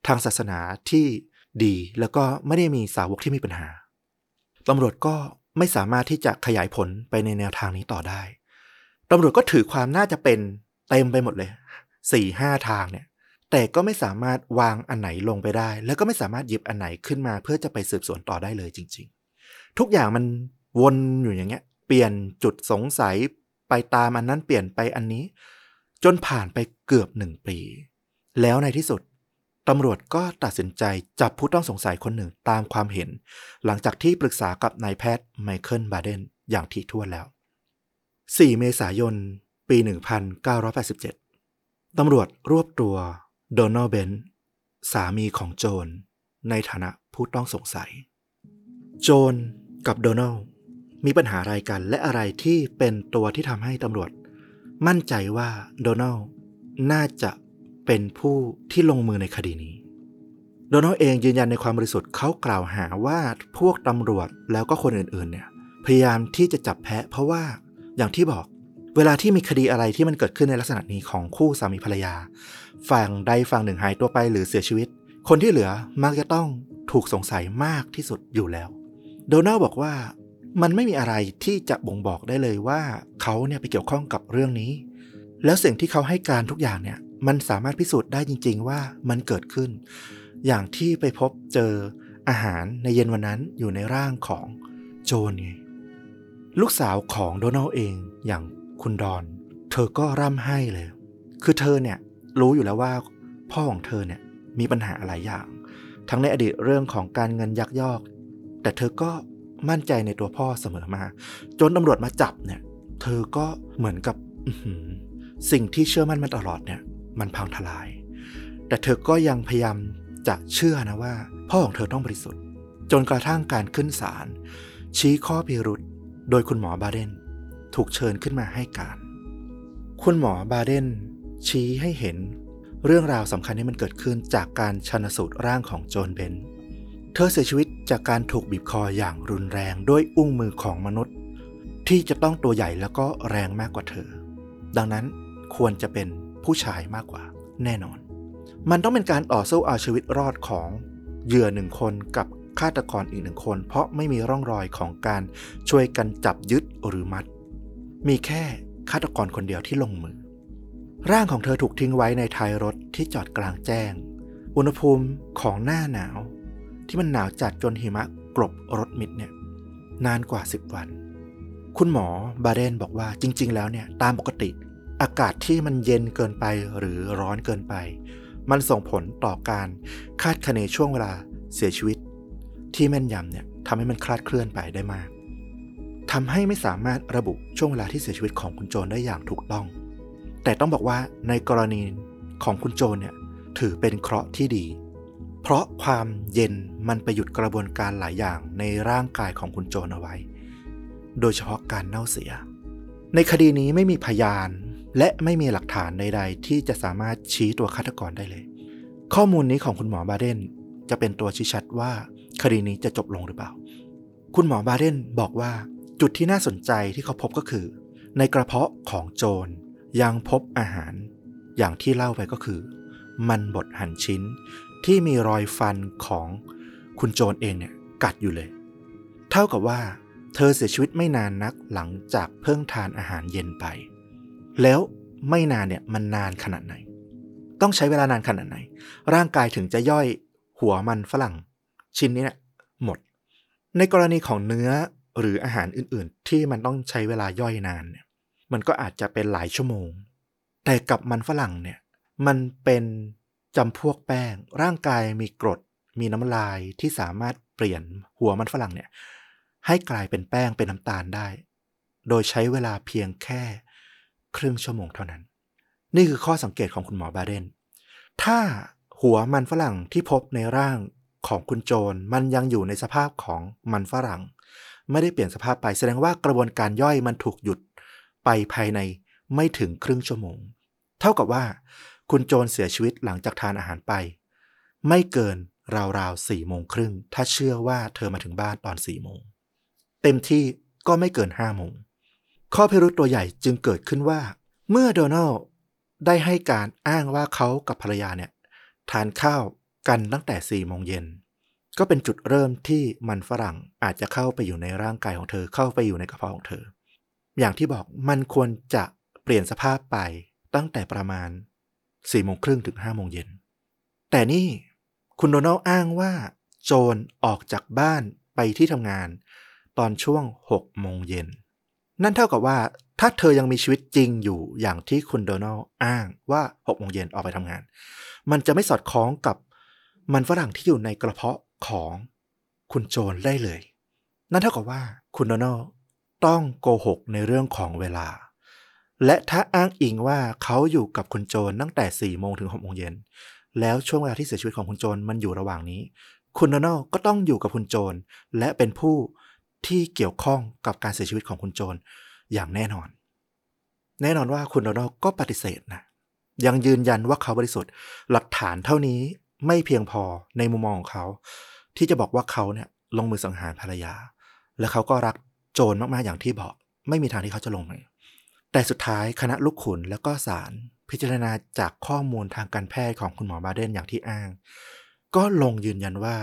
ทางศาสนาที่ ดีแล้วก็ไม่ได้มีสาวกที่มีปัญหาตำรวจก็ไม่สามารถที่จะขยายผลไปในแนวทางนี้ต่อได้ตำรวจก็ถือความน่าจะเป็นเต็มไปหมดเลยสี่ห้าทางเนี่ย แต่ก็ไม่สามารถวางอันไหนลงไปได้ แล้วก็ไม่สามารถหยิบอันไหนขึ้นมา เพื่อจะไปสืบสวนต่อได้เลยจริง ๆ ทุกอย่างมันวนอยู่อย่างเงี้ย เปลี่ยนจุดสงสัยไปตามอันนั้นเปลี่ยนไปอันนี้ จนผ่านไปเกือบหนึ่งปี แล้วในที่สุด ตำรวจก็ตัดสินใจจับผู้ต้องสงสัยคนหนึ่งตามความเห็น หลังจากที่ปรึกษากับนายแพทย์ไมเคิลบาเดนอย่างถี่ถ้วนแล้ว 4 เมษายน ปี 1987 ตำรวจรวบตัวโดนัลเบนสามีของโจน ในฐานะผู้ต้องสงสัย โจนกับโดนัลมีปัญหาอะไรกันและอะไรที่เป็นตัวที่ทำให้ตำรวจ มั่นใจว่าโดนัลน่าจะ เป็นผู้ที่ลงมือในคดีนี้ โดนัลด์เองยืนยันในความบริสุทธิ์เขากล่าวหาว่าพวกตำรวจแล้วก็คนอื่นๆเนี่ยพยายามที่จะจับแพะ เพราะว่าอย่างที่บอกเวลาที่มีคดีอะไรที่มันเกิดขึ้นในลักษณะนี้ของคู่สามีภรรยา ฝั่งใดฝั่งหนึ่งหายตัวไปหรือเสียชีวิต คนที่เหลือมักจะต้องถูกสงสัยมากที่สุดอยู่แล้ว โดนัลบอกว่ามันไม่มีอะไรที่จะบ่งบอกได้เลยว่าเขาเนี่ยไปเกี่ยวข้องกับเรื่องนี้ แล้วสิ่งที่เขาให้การทุกอย่างเนี่ย มันสามารถพิสูจน์ได้จริง ๆ ว่ามันเกิดขึ้น อย่างที่ไปพบเจออาหารในเย็นวันนั้นอยู่ในร่างของโจนไงลูกสาวของโดนัลเองอย่างคุณดอน เธอก็ร่ำไห้เลย คือเธอเนี่ยรู้อยู่แล้วว่าพ่อของเธอเนี่ยมีปัญหาหลายอย่าง ทั้งในอดีตเรื่องของการเงินยักยอก แต่เธอก็มั่นใจในตัวพ่อเสมอมา จนตำรวจมาจับเนี่ย เธอก็เหมือนกับสิ่งที่เชื่อมั่นมาตลอดเนี่ย มันพังทลาย แต่เธอก็ยังพยายามจะเชื่อนะว่า พ่อของเธอต้องบริสุทธิ์ จนกระทั่งการขึ้นศาลชี้ข้อพิรุษโดยคุณหมอบาเดนถูกเชิญขึ้นมาให้การ คุณหมอบาเดนชี้ให้เห็นเรื่องราวสำคัญที่มันเกิดขึ้นจากการชันสูตรร่างของโจนเบน เธอเสียชีวิตจากการถูกบีบคออย่างรุนแรงด้วยอุ้งมือของมนุษย์ ที่จะต้องตัวใหญ่แล้วก็แรงมากกว่าเธอ ดังนั้นควรจะเป็น ผู้ชายมากกว่า แน่นอน มันต้องเป็นการต่อสู้เอาชีวิตรอดของเหยื่อหนึ่งคนกับฆาตกรอีกหนึ่งคน เพราะไม่มีร่องรอยของการช่วยกันจับยึดหรือมัด มีแค่ฆาตกรคนเดียวที่ลงมือ ร่างของเธอถูกทิ้งไว้ในท้ายรถที่จอดกลางแจ้ง อุณหภูมิของหน้าหนาว ที่มันหนาวจัดจนหิมะกลบรถมิดเนี่ยนานกว่า 10 วัน คุณหมอบาเดนบอกว่าจริง ๆ แล้วเนี่ยตามปกติ อากาศที่มันเย็นเกินไปหรือร้อนเกินไป มันส่งผลต่อการคาดคะเนช่วงเวลาเสียชีวิต ที่แม่นยำเนี่ยทำให้มันคลาดเคลื่อนไปได้มากทำให้ไม่สามารถระบุช่วงเวลาที่เสียชีวิตของคุณโจนได้อย่างถูกต้อง แต่ต้องบอกว่าในกรณีของคุณโจนเนี่ยถือเป็นเคราะห์ที่ดี เพราะความเย็นมันไปหยุดกระบวนการหลายอย่างในร่างกายของคุณโจนเอาไว้ โดยเฉพาะการเน่าเสีย ในคดีนี้ไม่มีพยาน และไม่มีหลักฐานใด ๆ ที่จะสามารถชี้ตัวฆาตกรได้เลย ข้อมูลนี้ของคุณหมอบาเดนจะเป็นตัวชี้ชัดว่าคดีนี้จะจบลงหรือเปล่า คุณหมอบาเดนบอกว่าจุดที่น่าสนใจที่เขาพบก็คือ ในกระเพาะของโจรยังพบอาหาร อย่างที่เล่าไปก็คือ มันบดหั่นชิ้น ที่มีรอยฟันของคุณโจรเองเนี่ยกัดอยู่เลย เท่ากับว่า เธอเสียชีวิตไม่นานนักหลังจากเพิ่งทานอาหารเย็นไป แล้วไม่นานเนี่ยมันนานขนาดไหน ต้องใช้เวลานานขนาดไหน ร่างกายถึงจะย่อยหัวมันฝรั่ง ชิ้นนี้เนี่ยหมด ในกรณีของเนื้อหรืออาหารอื่นๆ ที่มันต้องใช้เวลาย่อยนานเนี่ยมันก็อาจจะเป็นหลายชั่วโมง แต่กับมันฝรั่งเนี่ยมันเป็นจำพวกแป้ง ร่างกายมีกรด มีน้ำลายที่สามารถเปลี่ยนหัวมันฝรั่งเนี่ยให้กลายเป็นแป้งเป็นน้ำตาลได้ โดยใช้เวลาเพียงแค่ ครึ่งชั่วโมงเท่านั้น นี่คือข้อสังเกตของคุณหมอบาเดน ถ้าหัวมันฝรั่งที่พบในร่างของคุณโจรมันยังอยู่ในสภาพของมันฝรั่ง ไม่ได้เปลี่ยนสภาพไปแสดงว่ากระบวนการย่อยมันถูกหยุดไปภายในไม่ถึงครึ่งชั่วโมง เท่ากับว่า คุณโจรเสียชีวิตหลังจากทานอาหารไป ไม่เกินราวๆสี่โมงครึ่งถ้าเชื่อว่าเธอมาถึงบ้านตอนสี่โมงเต็มที่ก็ไม่เกินห้าโมง ข้อพิรุธตัวใหญ่จึงเกิดขึ้นว่า เมื่อโดนัลได้ให้การอ้างว่าเขากับภรรยาเนี่ย ทานข้าวกันตั้งแต่4ี่โมงเย็นก็เป็นจุดเริ่มที่มันฝรั่งอาจจะเข้าไปอยู่ในร่างกายของเธอเข้าไปอยู่ในกระเพาะของเธอ อย่างที่บอกมันควรจะเปลี่ยนสภาพไปตั้งแต่ประมาณ4ี่โมงครึ่งถึง5้าโมงเย็นแต่นี่คุณโดนัลอ้างว่า โจรออกจากบ้านไปที่ทำงาน ตอนช่วง6โมงเย็น นั่นเท่ากับว่าถ้าเธอยังมีชีวิตจริงอยู่อย่างที่คุณโดนัลอ้างว่า6โมงเย็นออกไปทำงาน มันจะไม่สอดคล้องกับมันฝรั่งที่อยู่ในกระเพาะของคุณโจรได้เลย นั่นเท่ากับว่าคุณโดนัลต้องโกหกในเรื่องของเวลา และถ้าอ้างอิงว่าเขาอยู่กับคุณโจรตั้งแต่4ี่โมงถึงหกโมงเย็นแล้วช่วงเวลาที่เสียชีวิตของคุณโจรมันอยู่ระหว่างนี้ คุณโดนัลก็ต้องอยู่กับคุณโจรและเป็นผู้ ที่เกี่ยวข้องกับการเสียชีวิตของคุณโจรอย่างแน่นอน แน่นอนว่าคุณโดนัลก็ปฏิเสธนะ ยังยืนยันว่าเขาบริสุทธิ์ หลักฐานเท่านี้ไม่เพียงพอในมุมมองของเขา ที่จะบอกว่าเขาเนี่ยลงมือสังหารภรรยา และเขาก็รักโจรมากๆอย่างที่บอก ไม่มีทางที่เขาจะลงมือแต่สุดท้ายคณะลูกขุนแล้วก็ศาลพิจารณาจากข้อมูลทางการแพทย์ของคุณหมอบาเดนอย่างที่อ้าง ก็ลงยืนยันว่า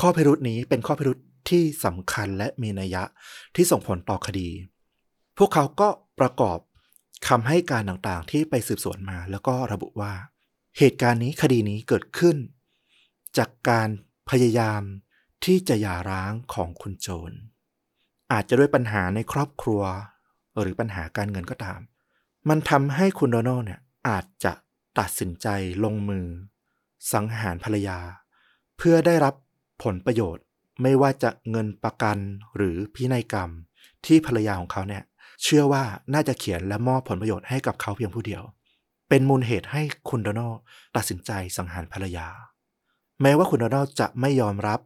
ข้อพิรุษนี้เป็นข้อพิรุษ ที่สำคัญและมีนัยยะที่ส่งผลต่อคดี พวกเขาก็ประกอบคำให้การต่างๆ ที่ไปสืบสวนมา แล้วก็ระบุว่า เหตุการณ์นี้คดีนี้เกิดขึ้น จากการพยายามที่จะหย่าร้างของคุณโจนอาจจะด้วยปัญหาในครอบครัว หรือปัญหาการเงินก็ตาม มันทำให้คุณโดนัลเนี่ยอาจจะตัดสินใจลงมือ สังหารภรรยา เพื่อได้รับผลประโยชน์ ไม่ว่าจะเงินประกันหรือพินัยกรรม ที่ภรรยาของเขาเนี่ยเชื่อว่าน่าจะเขียนและมอบผลประโยชน์ให้กับเขาเพียงผู้เดียว เป็นมูลเหตุให้คุณโดนัลตัดสินใจสังหารภรรยา แม้ว่าคุณโดนัลจะไม่ยอมรับ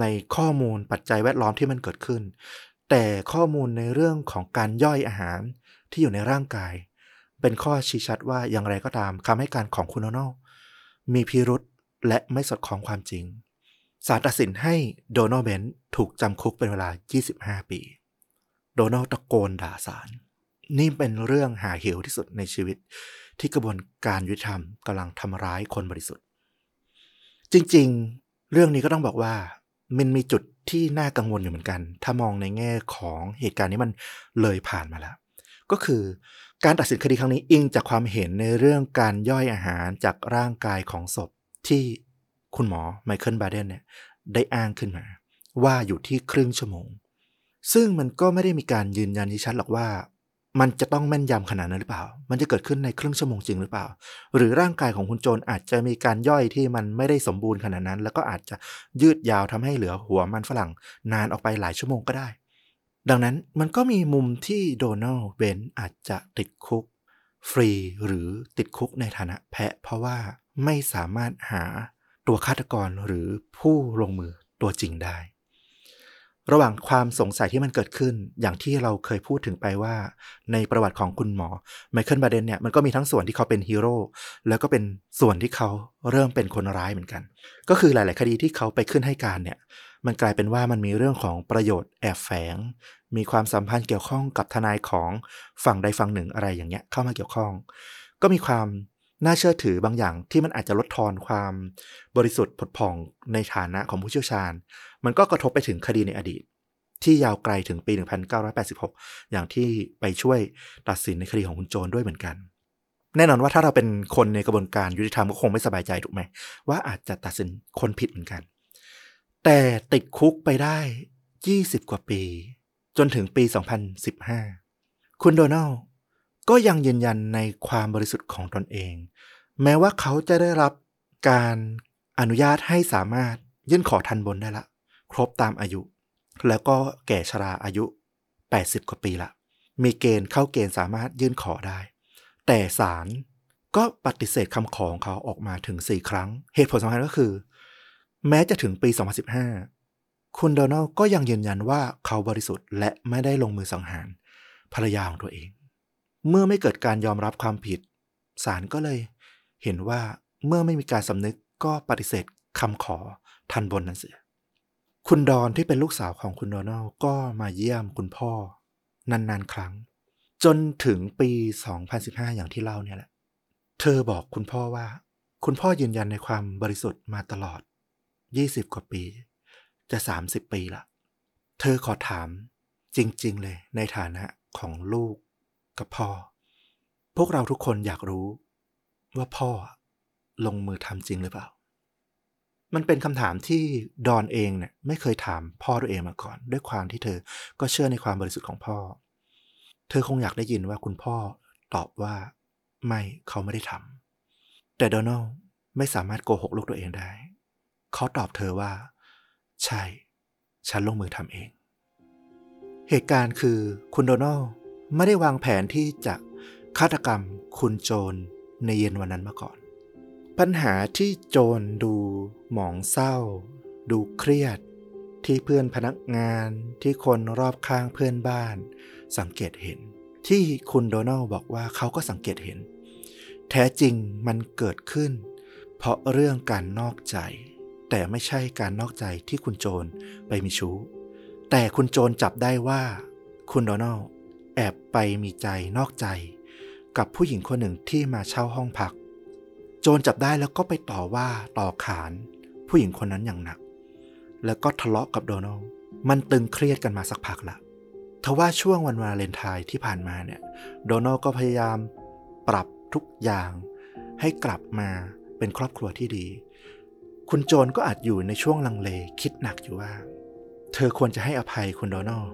ในข้อมูลปัจจัยแวดล้อมที่มันเกิดขึ้น แต่ข้อมูลในเรื่องของการย่อยอาหารที่อยู่ในร่างกาย เป็นข้อชี้ชัดว่าอย่างไรก็ตามคำให้การของคุณโดนัลมีพิรุษและไม่สอดคล้องความจริง ศาลตัดสินให้โดนัลด์เบนถูกจำคุกเป็นเวลา 25 ปี โดนัลด์ตะโกนด่าศาลนี่เป็นเรื่องหาเหวที่สุดในชีวิต ที่กระบวนการยุติธรรมกำลังทำร้ายคนบริสุทธิ์ จริงๆ เรื่องนี้ก็ต้องบอกว่า มันมีจุดที่น่ากังวลอยู่เหมือนกัน ถ้ามองในแง่ของเหตุการณ์นี้มันเลยผ่านมาแล้ว ก็คือการตัดสินคดีครั้งนี้อิงจากความเห็นในเรื่องการย่อยอาหารจากร่างกายของศพที่ คุณหมอไมเคิลบาเดนเนี่ยได้อ้างขึ้นมา ว่าอยู่ที่ครึ่งชั่วโมง ซึ่งมันก็ไม่ได้มีการยืนยันที่ชัดหรอกว่า มันจะต้องแม่นยำขนาดนั้นหรือเปล่า มันจะเกิดขึ้นในครึ่งชั่วโมงจริงหรือเปล่า หรือร่างกายของคุณโจรอาจจะมีการย่อยที่มันไม่ได้สมบูรณ์ขนาดนั้น แล้วก็อาจจะยืดยาวทำให้เหลือหัวมันฝรั่ง นานออกไปหลายชั่วโมงก็ได้ ดังนั้นมันก็มีมุมที่โดนัลด์เบนอาจจะติดคุก ฟรีหรือติดคุกในฐานะแพะเพราะว่าไม่สามารถหา ตัวฆาตกรหรือผู้ลงมือตัวจริงได้ ระหว่างความสงสัยที่มันเกิดขึ้น อย่างที่เราเคยพูดถึงไปว่า ในประวัติของคุณหมอไมเคิลบาเดนเนี่ยมันก็มีทั้งส่วนที่เขาเป็นฮีโร่แล้วก็เป็นส่วนที่เขาเริ่มเป็นคนร้ายเหมือนกัน ก็คือหลาย ๆ คดีที่เขาไปขึ้นให้การเนี่ยมันกลายเป็นว่ามันมีเรื่องของประโยชน์แอบแฝง มีความสัมพันธ์เกี่ยวข้องกับทนายของฝั่งใดฝั่งหนึ่งอะไรอย่างเงี้ยเข้ามาเกี่ยวข้อง ก็มีความ น่าเชื่อถือบางอย่างที่มันอาจจะลดทอนความบริสุทธิ์ผดผ่องในฐานะของผู้เชี่ยวชาญ มันก็กระทบไปถึงคดีในอดีต ที่ยาวไกลถึงปี 1986 อย่างที่ไปช่วยตัดสินในคดีของคุณโจรด้วยเหมือนกัน แน่นอนว่าถ้าเราเป็นคนในกระบวนการยุติธรรมก็คงไม่สบายใจถูกไหม ว่าอาจจะตัดสินคนผิดเหมือนกัน แต่ติดคุกไปได้ 20 กว่าปี จนถึงปี 2015 คุณโดนัล ก็ยังยืนยันในความบริสุทธิ์ของตนเอง แม้ว่าเขาจะได้รับการอนุญาตให้สามารถยื่นขอทันบนได้ละ ครบตามอายุ แล้วก็แก่ชราอายุ 80 กว่าปีละ มีเกณฑ์เข้าเกณฑ์สามารถยื่นขอได้ แต่ศาลก็ปฏิเสธคำขอของเขาออกมาถึง 4 ครั้ง เหตุผลสำคัญก็คือ แม้จะถึงปี 2015 คุณโดนัลก็ยังยืนยันว่าเขาบริสุทธิ์และไม่ได้ลงมือสังหารภรรยาของตัวเอง เมื่อไม่เกิดการยอมรับความผิดศาลก็เลย เห็นว่าเมื่อไม่มีการสำนึกก็ปฏิเสธคำขอทันบนนั้นเสียคุณดอนที่เป็นลูกสาวของคุณโดนัลก็มาเยี่ยมคุณพ่อนานๆครั้ง จนถึงปี 2015 อย่างที่เล่าเนี่ยแหละ เธอบอกคุณพ่อว่า คุณพ่อยืนยันในความบริสุทธิ์มาตลอด 20 กว่าปี จะ 30 ปีละ เธอขอถามจริง ๆ เลยในฐานะของลูก กับพ่อ พวกเราทุกคนอยากรู้ว่าพ่อลงมือทำจริงหรือเปล่า มันเป็นคำถามที่ดอนเองเนี่ยไม่เคยถามพ่อตัวเองมาก่อน ด้วยความที่เธอก็เชื่อในความบริสุทธิ์ของพ่อ เธอคงอยากได้ยินว่าคุณพ่อตอบว่าไม่เขาไม่ได้ทำแต่โดนัลไม่สามารถโกหกลูกตัวเองได้ เขาตอบเธอว่า ใช่ ฉันลงมือทำเอง เหตุการณ์คือคุณโดนัล ไม่ได้วางแผนที่จะฆาตกรรมคุณโจรในเย็นวันนั้นมาก่อน ปัญหาที่โจรดูหมองเศร้า ดูเครียด ที่เพื่อนพนักงานที่คนรอบข้างเพื่อนบ้าน สังเกตเห็น ที่คุณโดนัลบอกว่าเขาก็สังเกตเห็น แท้จริงมันเกิดขึ้น เพราะเรื่องการนอกใจ แต่ไม่ใช่การนอกใจที่คุณโจรไปมีชู้แต่คุณโจรจับได้ว่าคุณโดนัล แอบไปมีใจนอกใจ กับผู้หญิงคนหนึ่งที่มาเช่าห้องพัก โจรจับได้แล้วก็ไปต่อว่าต่อขาน ผู้หญิงคนนั้นอย่างหนัก แล้วก็ทะเลาะกับโดนัลมันตึงเครียดกันมาสักพักละทว่าช่วงวันวาเลนไทน์ที่ผ่านมาเนี่ยโดนัลก็พยายามปรับทุกอย่าง ให้กลับมาเป็นครอบครัวที่ดี คุณโจนก็อาจอยู่ในช่วงลังเลคิดหนักอยู่ว่า เธอควรจะให้อภัยคุณโดนัล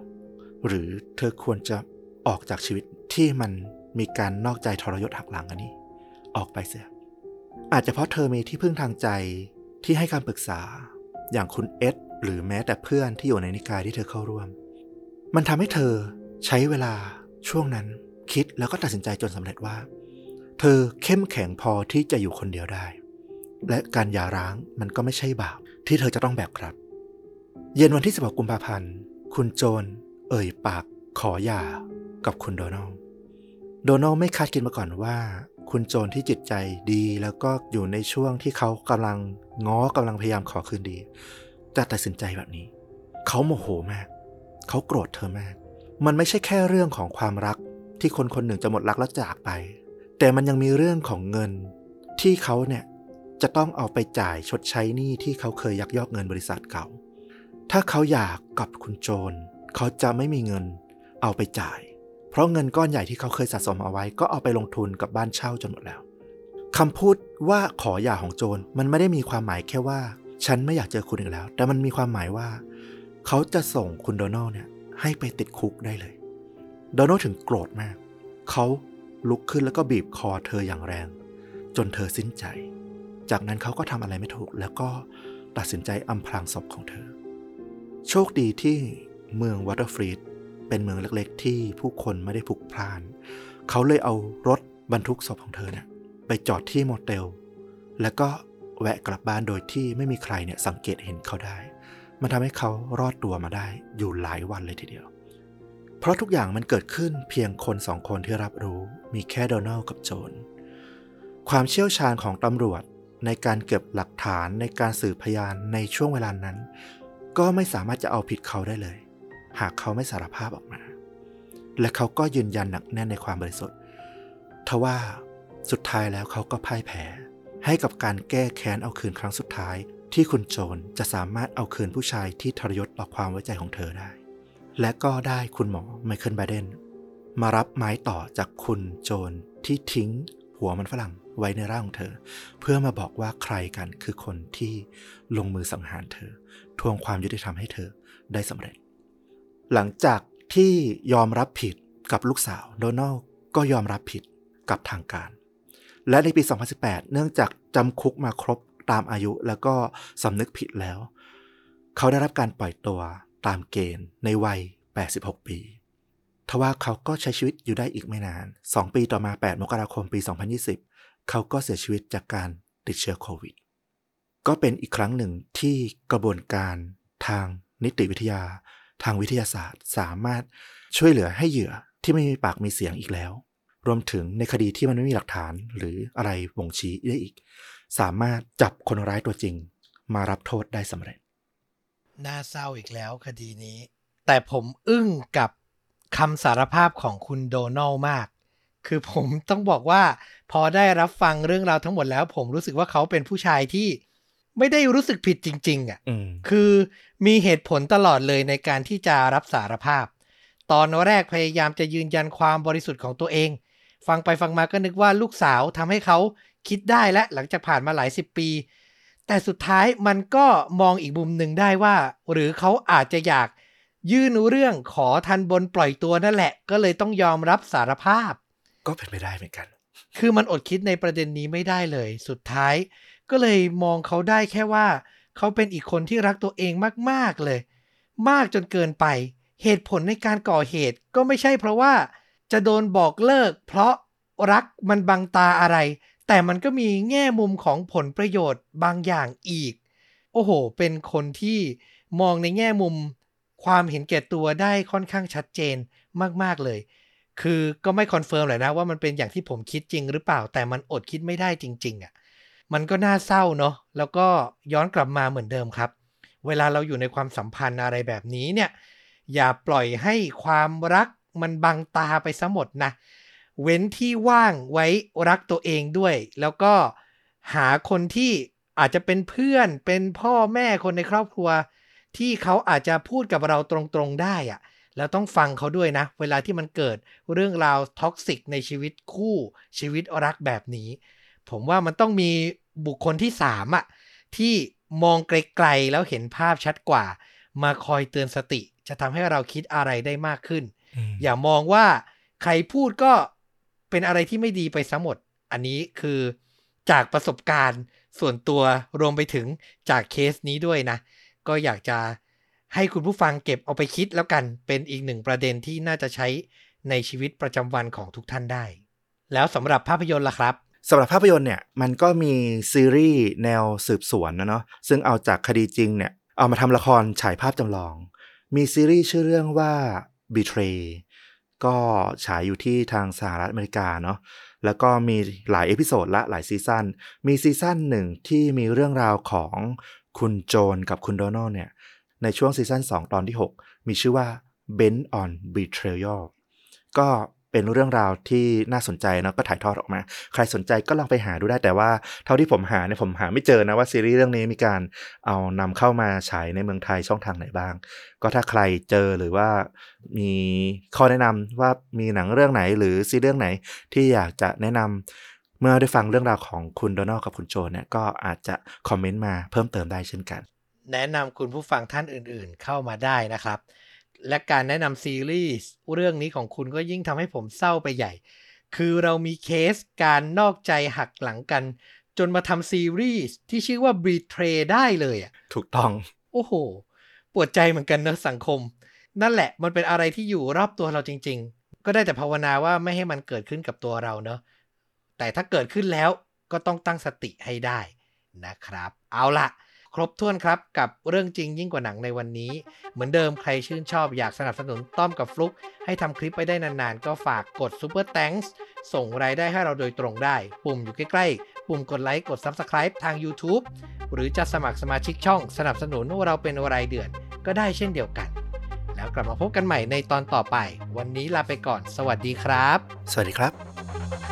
หรือเธอควรจะ ออกจากชีวิตที่มันมีการนอกใจทรยศหักหลังอันนี้ ออกไปเสีย อาจจะเพราะเธอมีที่พึ่งทางใจที่ให้คำปรึกษา อย่างคุณเอ็ดหรือแม้แต่เพื่อนที่อยู่ในนิกายที่เธอเข้าร่วม มันทำให้เธอใช้เวลาช่วงนั้นคิดแล้วก็ตัดสินใจจนสำเร็จว่า เธอเข้มแข็งพอที่จะอยู่คนเดียวได้ และการหย่าร้างมันก็ไม่ใช่บาปที่เธอจะต้องแบกครับ เย็นวันที่16กุมภาพันธ์ คุณโจน เอ่ยปากขอหย่า กับคุณโดนัลโดนัลไม่คาดคิดมาก่อนว่า คุณโจนที่จิตใจดีแล้วก็อยู่ในช่วงที่เขากำลังง้อกำลังพยายามขอคืนดี จะตัดสินใจแบบนี้ เขาโมโหมาก เขาโกรธเธอมาก มันไม่ใช่แค่เรื่องของความรักที่คนคนหนึ่งจะหมดรักแล้วจากไป แต่มันยังมีเรื่องของเงินที่เขาเนี่ยจะต้องเอาไปจ่ายชดใช้หนี้ที่เขาเคยยักยอกเงินบริษัทเก่า ถ้าเขาอยากกับคุณโจนเขาจะไม่มีเงินเอาไปจ่าย เพราะเงินก้อนใหญ่ที่เขาเคยสะสมเอาไว้ ก็เอาไปลงทุนกับบ้านเช่าจนหมดแล้วคำพูดว่าขอหย่าของโจนมันไม่ได้มีความหมายแค่ว่า ฉันไม่อยากเจอคุณอีกแล้ว แต่มันมีความหมายว่า เขาจะส่งคุณโดนัลเนี่ยให้ไปติดคุกได้เลยโดนัลถึงโกรธมาก เขาลุกขึ้นแล้วก็บีบคอเธออย่างแรง จนเธอสิ้นใจ จากนั้นเขาก็ทำอะไรไม่ถูก แล้วก็ตัดสินใจอำพรางศพของเธอ โชคดีที่เมืองวอเตอร์ฟรีด เป็นเมืองเล็กๆ ที่ผู้คนไม่ได้พลุกพล่าน เขาเลยเอารถบรรทุกศพของเธอเนี่ยไปจอดที่โมเตล แล้วก็แวะกลับบ้านโดยที่ไม่มีใครเนี่ยสังเกตเห็นเขาได้ มันทำให้เขารอดตัวมาได้อยู่หลายวันเลยทีเดียว เพราะทุกอย่างมันเกิดขึ้นเพียงคนสองคนที่รับรู้ มีแค่โดนัลกับโจน ความเชี่ยวชาญของตำรวจในการเก็บหลักฐานในการสืบพยานในช่วงเวลานั้น ก็ไม่สามารถจะเอาผิดเขาได้เลย หากเขาไม่สารภาพออกมา และเขาก็ยืนยันหนักแน่นในความบริสุทธิ์ทว่าสุดท้ายแล้วเขาก็พ่ายแพ้ ให้กับการแก้แค้นเอาคืนครั้งสุดท้าย ที่คุณโจนจะสามารถเอาคืนผู้ชายที่ทรยศต่อความไว้ใจของเธอได้ และก็ได้คุณหมอไมเคิลไบเดนมารับไม้ต่อจากคุณโจนที่ทิ้งหัวมันฝรั่งไว้ในร่างของเธอ เพื่อมาบอกว่าใครกันคือคนที่ลงมือสังหารเธอ ทวงความยุติธรรมให้เธอได้สำเร็จ หลังจากที่ยอมรับผิดกับลูกสาวโดนัลก็ยอมรับผิดกับทางการ และในปี 2018 เนื่องจากจำคุกมาครบตามอายุแล้วก็สำนึกผิดแล้ว เขาได้รับการปล่อยตัวตามเกณฑ์ในวัย 86 ปีทว่าเขาก็ใช้ชีวิตอยู่ได้อีกไม่นาน 2 ปีต่อมา 8 มกราคมปี 2020 เขาก็เสียชีวิตจากการติดเชื้อโควิด ก็เป็นอีกครั้งหนึ่งที่กระบวนการทางนิติวิทยา ทางวิทยาศาสตร์ สามารถช่วยเหลือให้เหยื่อที่ไม่มีปากมีเสียงอีกแล้ว รวมถึงในคดีที่มันไม่มีหลักฐานหรืออะไรบ่งชี้ได้อีก สามารถจับคนร้ายตัวจริง มารับโทษได้สำเร็จ น่าเศร้าอีกแล้วคดีนี้ แต่ผมอึ้งกับคำสารภาพของคุณโดนัลมาก คือผมต้องบอกว่า พอได้รับฟังเรื่องราวทั้งหมดแล้ว ผมรู้สึกว่าเขาเป็นผู้ชายที่ ไม่ได้รู้สึกผิดจริง ๆอะอืมคือมีเหตุผลตลอดเลยในการที่จะรับสารภาพ ตอนแรกพยายามจะยืนยันความบริสุทธิ์ของตัวเอง ฟังไปฟังมาก็นึกว่าลูกสาวทำให้เขาคิดได้และหลังจากผ่านมาหลายสิบปี แต่สุดท้ายมันก็มองอีกมุมหนึ่งได้ว่า หรือเขาอาจจะอยากยื่นเรื่องขอทันบนปล่อยตัวนั่นแหละ ก็เลยต้องยอมรับสารภาพ ก็เป็นไปได้เหมือนกัน คือมันอดคิดในประเด็นนี้ไม่ได้เลย สุดท้าย ก็เลยมองเขาได้แค่ว่า เขาเป็นอีกคนที่รักตัวเองมากๆเลย มากจนเกินไป เหตุผลในการก่อเหตุก็ไม่ใช่เพราะว่า จะโดนบอกเลิก เพราะรักมันบังตาอะไร แต่มันก็มีแง่มุมของผลประโยชน์บางอย่างอีก โอ้โห เป็นคนที่มองในแง่มุม ความเห็นแก่ตัวได้ค่อนข้างชัดเจนมากๆเลย คือก็ไม่คอนเฟิร์มเลยนะว่ามันเป็นอย่างที่ผมคิดจริงหรือเปล่า แต่มันอดคิดไม่ได้จริง ๆอะ มันก็น่าเศร้าเนาะแล้วก็ย้อนกลับมาเหมือนเดิมครับ เวลาเราอยู่ในความสัมพันธ์อะไรแบบนี้เนี่ยอย่าปล่อยให้ความรักมันบังตาไปซะหมดนะ เว้นที่ว่างไว้รักตัวเองด้วย แล้วก็หาคนที่อาจจะเป็นเพื่อนเป็นพ่อแม่คนในครอบครัว ที่เขาอาจจะพูดกับเราตรงๆได้อะแล้วต้องฟังเขาด้วยนะ เวลาที่มันเกิดเรื่องราวท็อกซิกในชีวิตคู่ชีวิตรักแบบนี้ ผมว่ามันต้องมี บุคคลที่สามอะที่มองไกลๆแล้วเห็นภาพชัดกว่า มาคอยเตือนสติ จะทำให้เราคิดอะไรได้มากขึ้น อย่ามองว่าใครพูดก็เป็นอะไรที่ไม่ดีไปซะหมด อันนี้คือจากประสบการณ์ส่วนตัวรวมไปถึงจากเคสนี้ด้วยนะ ก็อยากจะให้คุณผู้ฟังเก็บเอาไปคิดแล้วกันเป็นอีกหนึ่งประเด็นที่น่าจะใช้ในชีวิตประจำวันของทุกท่านได้ แล้วสำหรับภาพยนตร์ล่ะครับ สำหรับภาพยนตร์เนี่ยมันก็มีซีรีส์แนวสืบสวนนะเนาะซึ่งเอาจากคดีจริงเนี่ยเอามาทำละครฉายภาพจำลอง มีซีรีส์ชื่อเรื่องว่า Betrayed ก็ฉายอยู่ที่ทางสหรัฐอเมริกาเนาะแล้วก็มีหลาย episode ละหลายซีซั่นมีซีซั่นหนึ่งที่มีเรื่องราวของคุณโจนกับคุณโดนัลเนี่ยในช่วงซีซั่น2 ตอนที่ 6 มีชื่อว่า Bent on Betrayal ก็ เป็นเรื่องราวที่น่าสนใจเนาะก็ถ่ายทอดออกมา ใครสนใจก็ลองไปหาดูได้แต่ว่าเท่าที่ผมหาเนี่ยผมหาไม่เจอนะว่าซีรีส์เรื่องนี้มีการเอานำเข้ามาฉายในเมืองไทยช่องทางไหนบ้าง ก็ถ้าใครเจอหรือว่ามีข้อแนะนำว่ามีหนังเรื่องไหนหรือซีรีส์เรื่องไหนที่อยากจะแนะนำเมื่อได้ฟังเรื่องราวของคุณโดนัลกับคุณโจเนี่ยก็อาจจะคอมเมนต์มาเพิ่มเติมได้เช่นกัน แนะนำคุณผู้ฟังท่านอื่นๆเข้ามาได้นะครับ และการแนะนำซีรีส์เรื่องนี้ของคุณก็ยิ่งทำให้ผมเศร้าไปใหญ่ คือเรามีเคสการนอกใจหักหลังกัน จนมาทำซีรีส์ที่ชื่อว่า Betray ได้เลยอะ ถูกต้อง โอ้โห ปวดใจเหมือนกันเนอะสังคม นั่นแหละมันเป็นอะไรที่อยู่รอบตัวเราจริง ๆ ก็ได้แต่ภาวนาว่าไม่ให้มันเกิดขึ้นกับตัวเราเนอะแต่ถ้าเกิดขึ้นแล้วก็ต้องตั้งสติให้ได้นะครับ เอาละ ครบถ้วนครับกับเรื่องจริงยิ่งกว่าหนังในวันนี้ เหมือนเดิมใครชื่นชอบอยากสนับสนุนต้อมกับฟลุก ให้ทำคลิปไปได้นานๆ ก็ฝากกด Super Thanks ส่งรายได้ให้เราโดยตรงได้ ปุ่มอยู่ใกล้ๆ ปุ่มกดไลค์กด Subscribe ทาง YouTube หรือจะสมัครสมาชิกช่องสนับสนุนเราเป็นรายเดือนก็ได้เช่นเดียวกัน แล้วกลับมาพบกันใหม่ในตอนต่อไป วันนี้ลาไปก่อน สวัสดีครับ สวัสดีครับ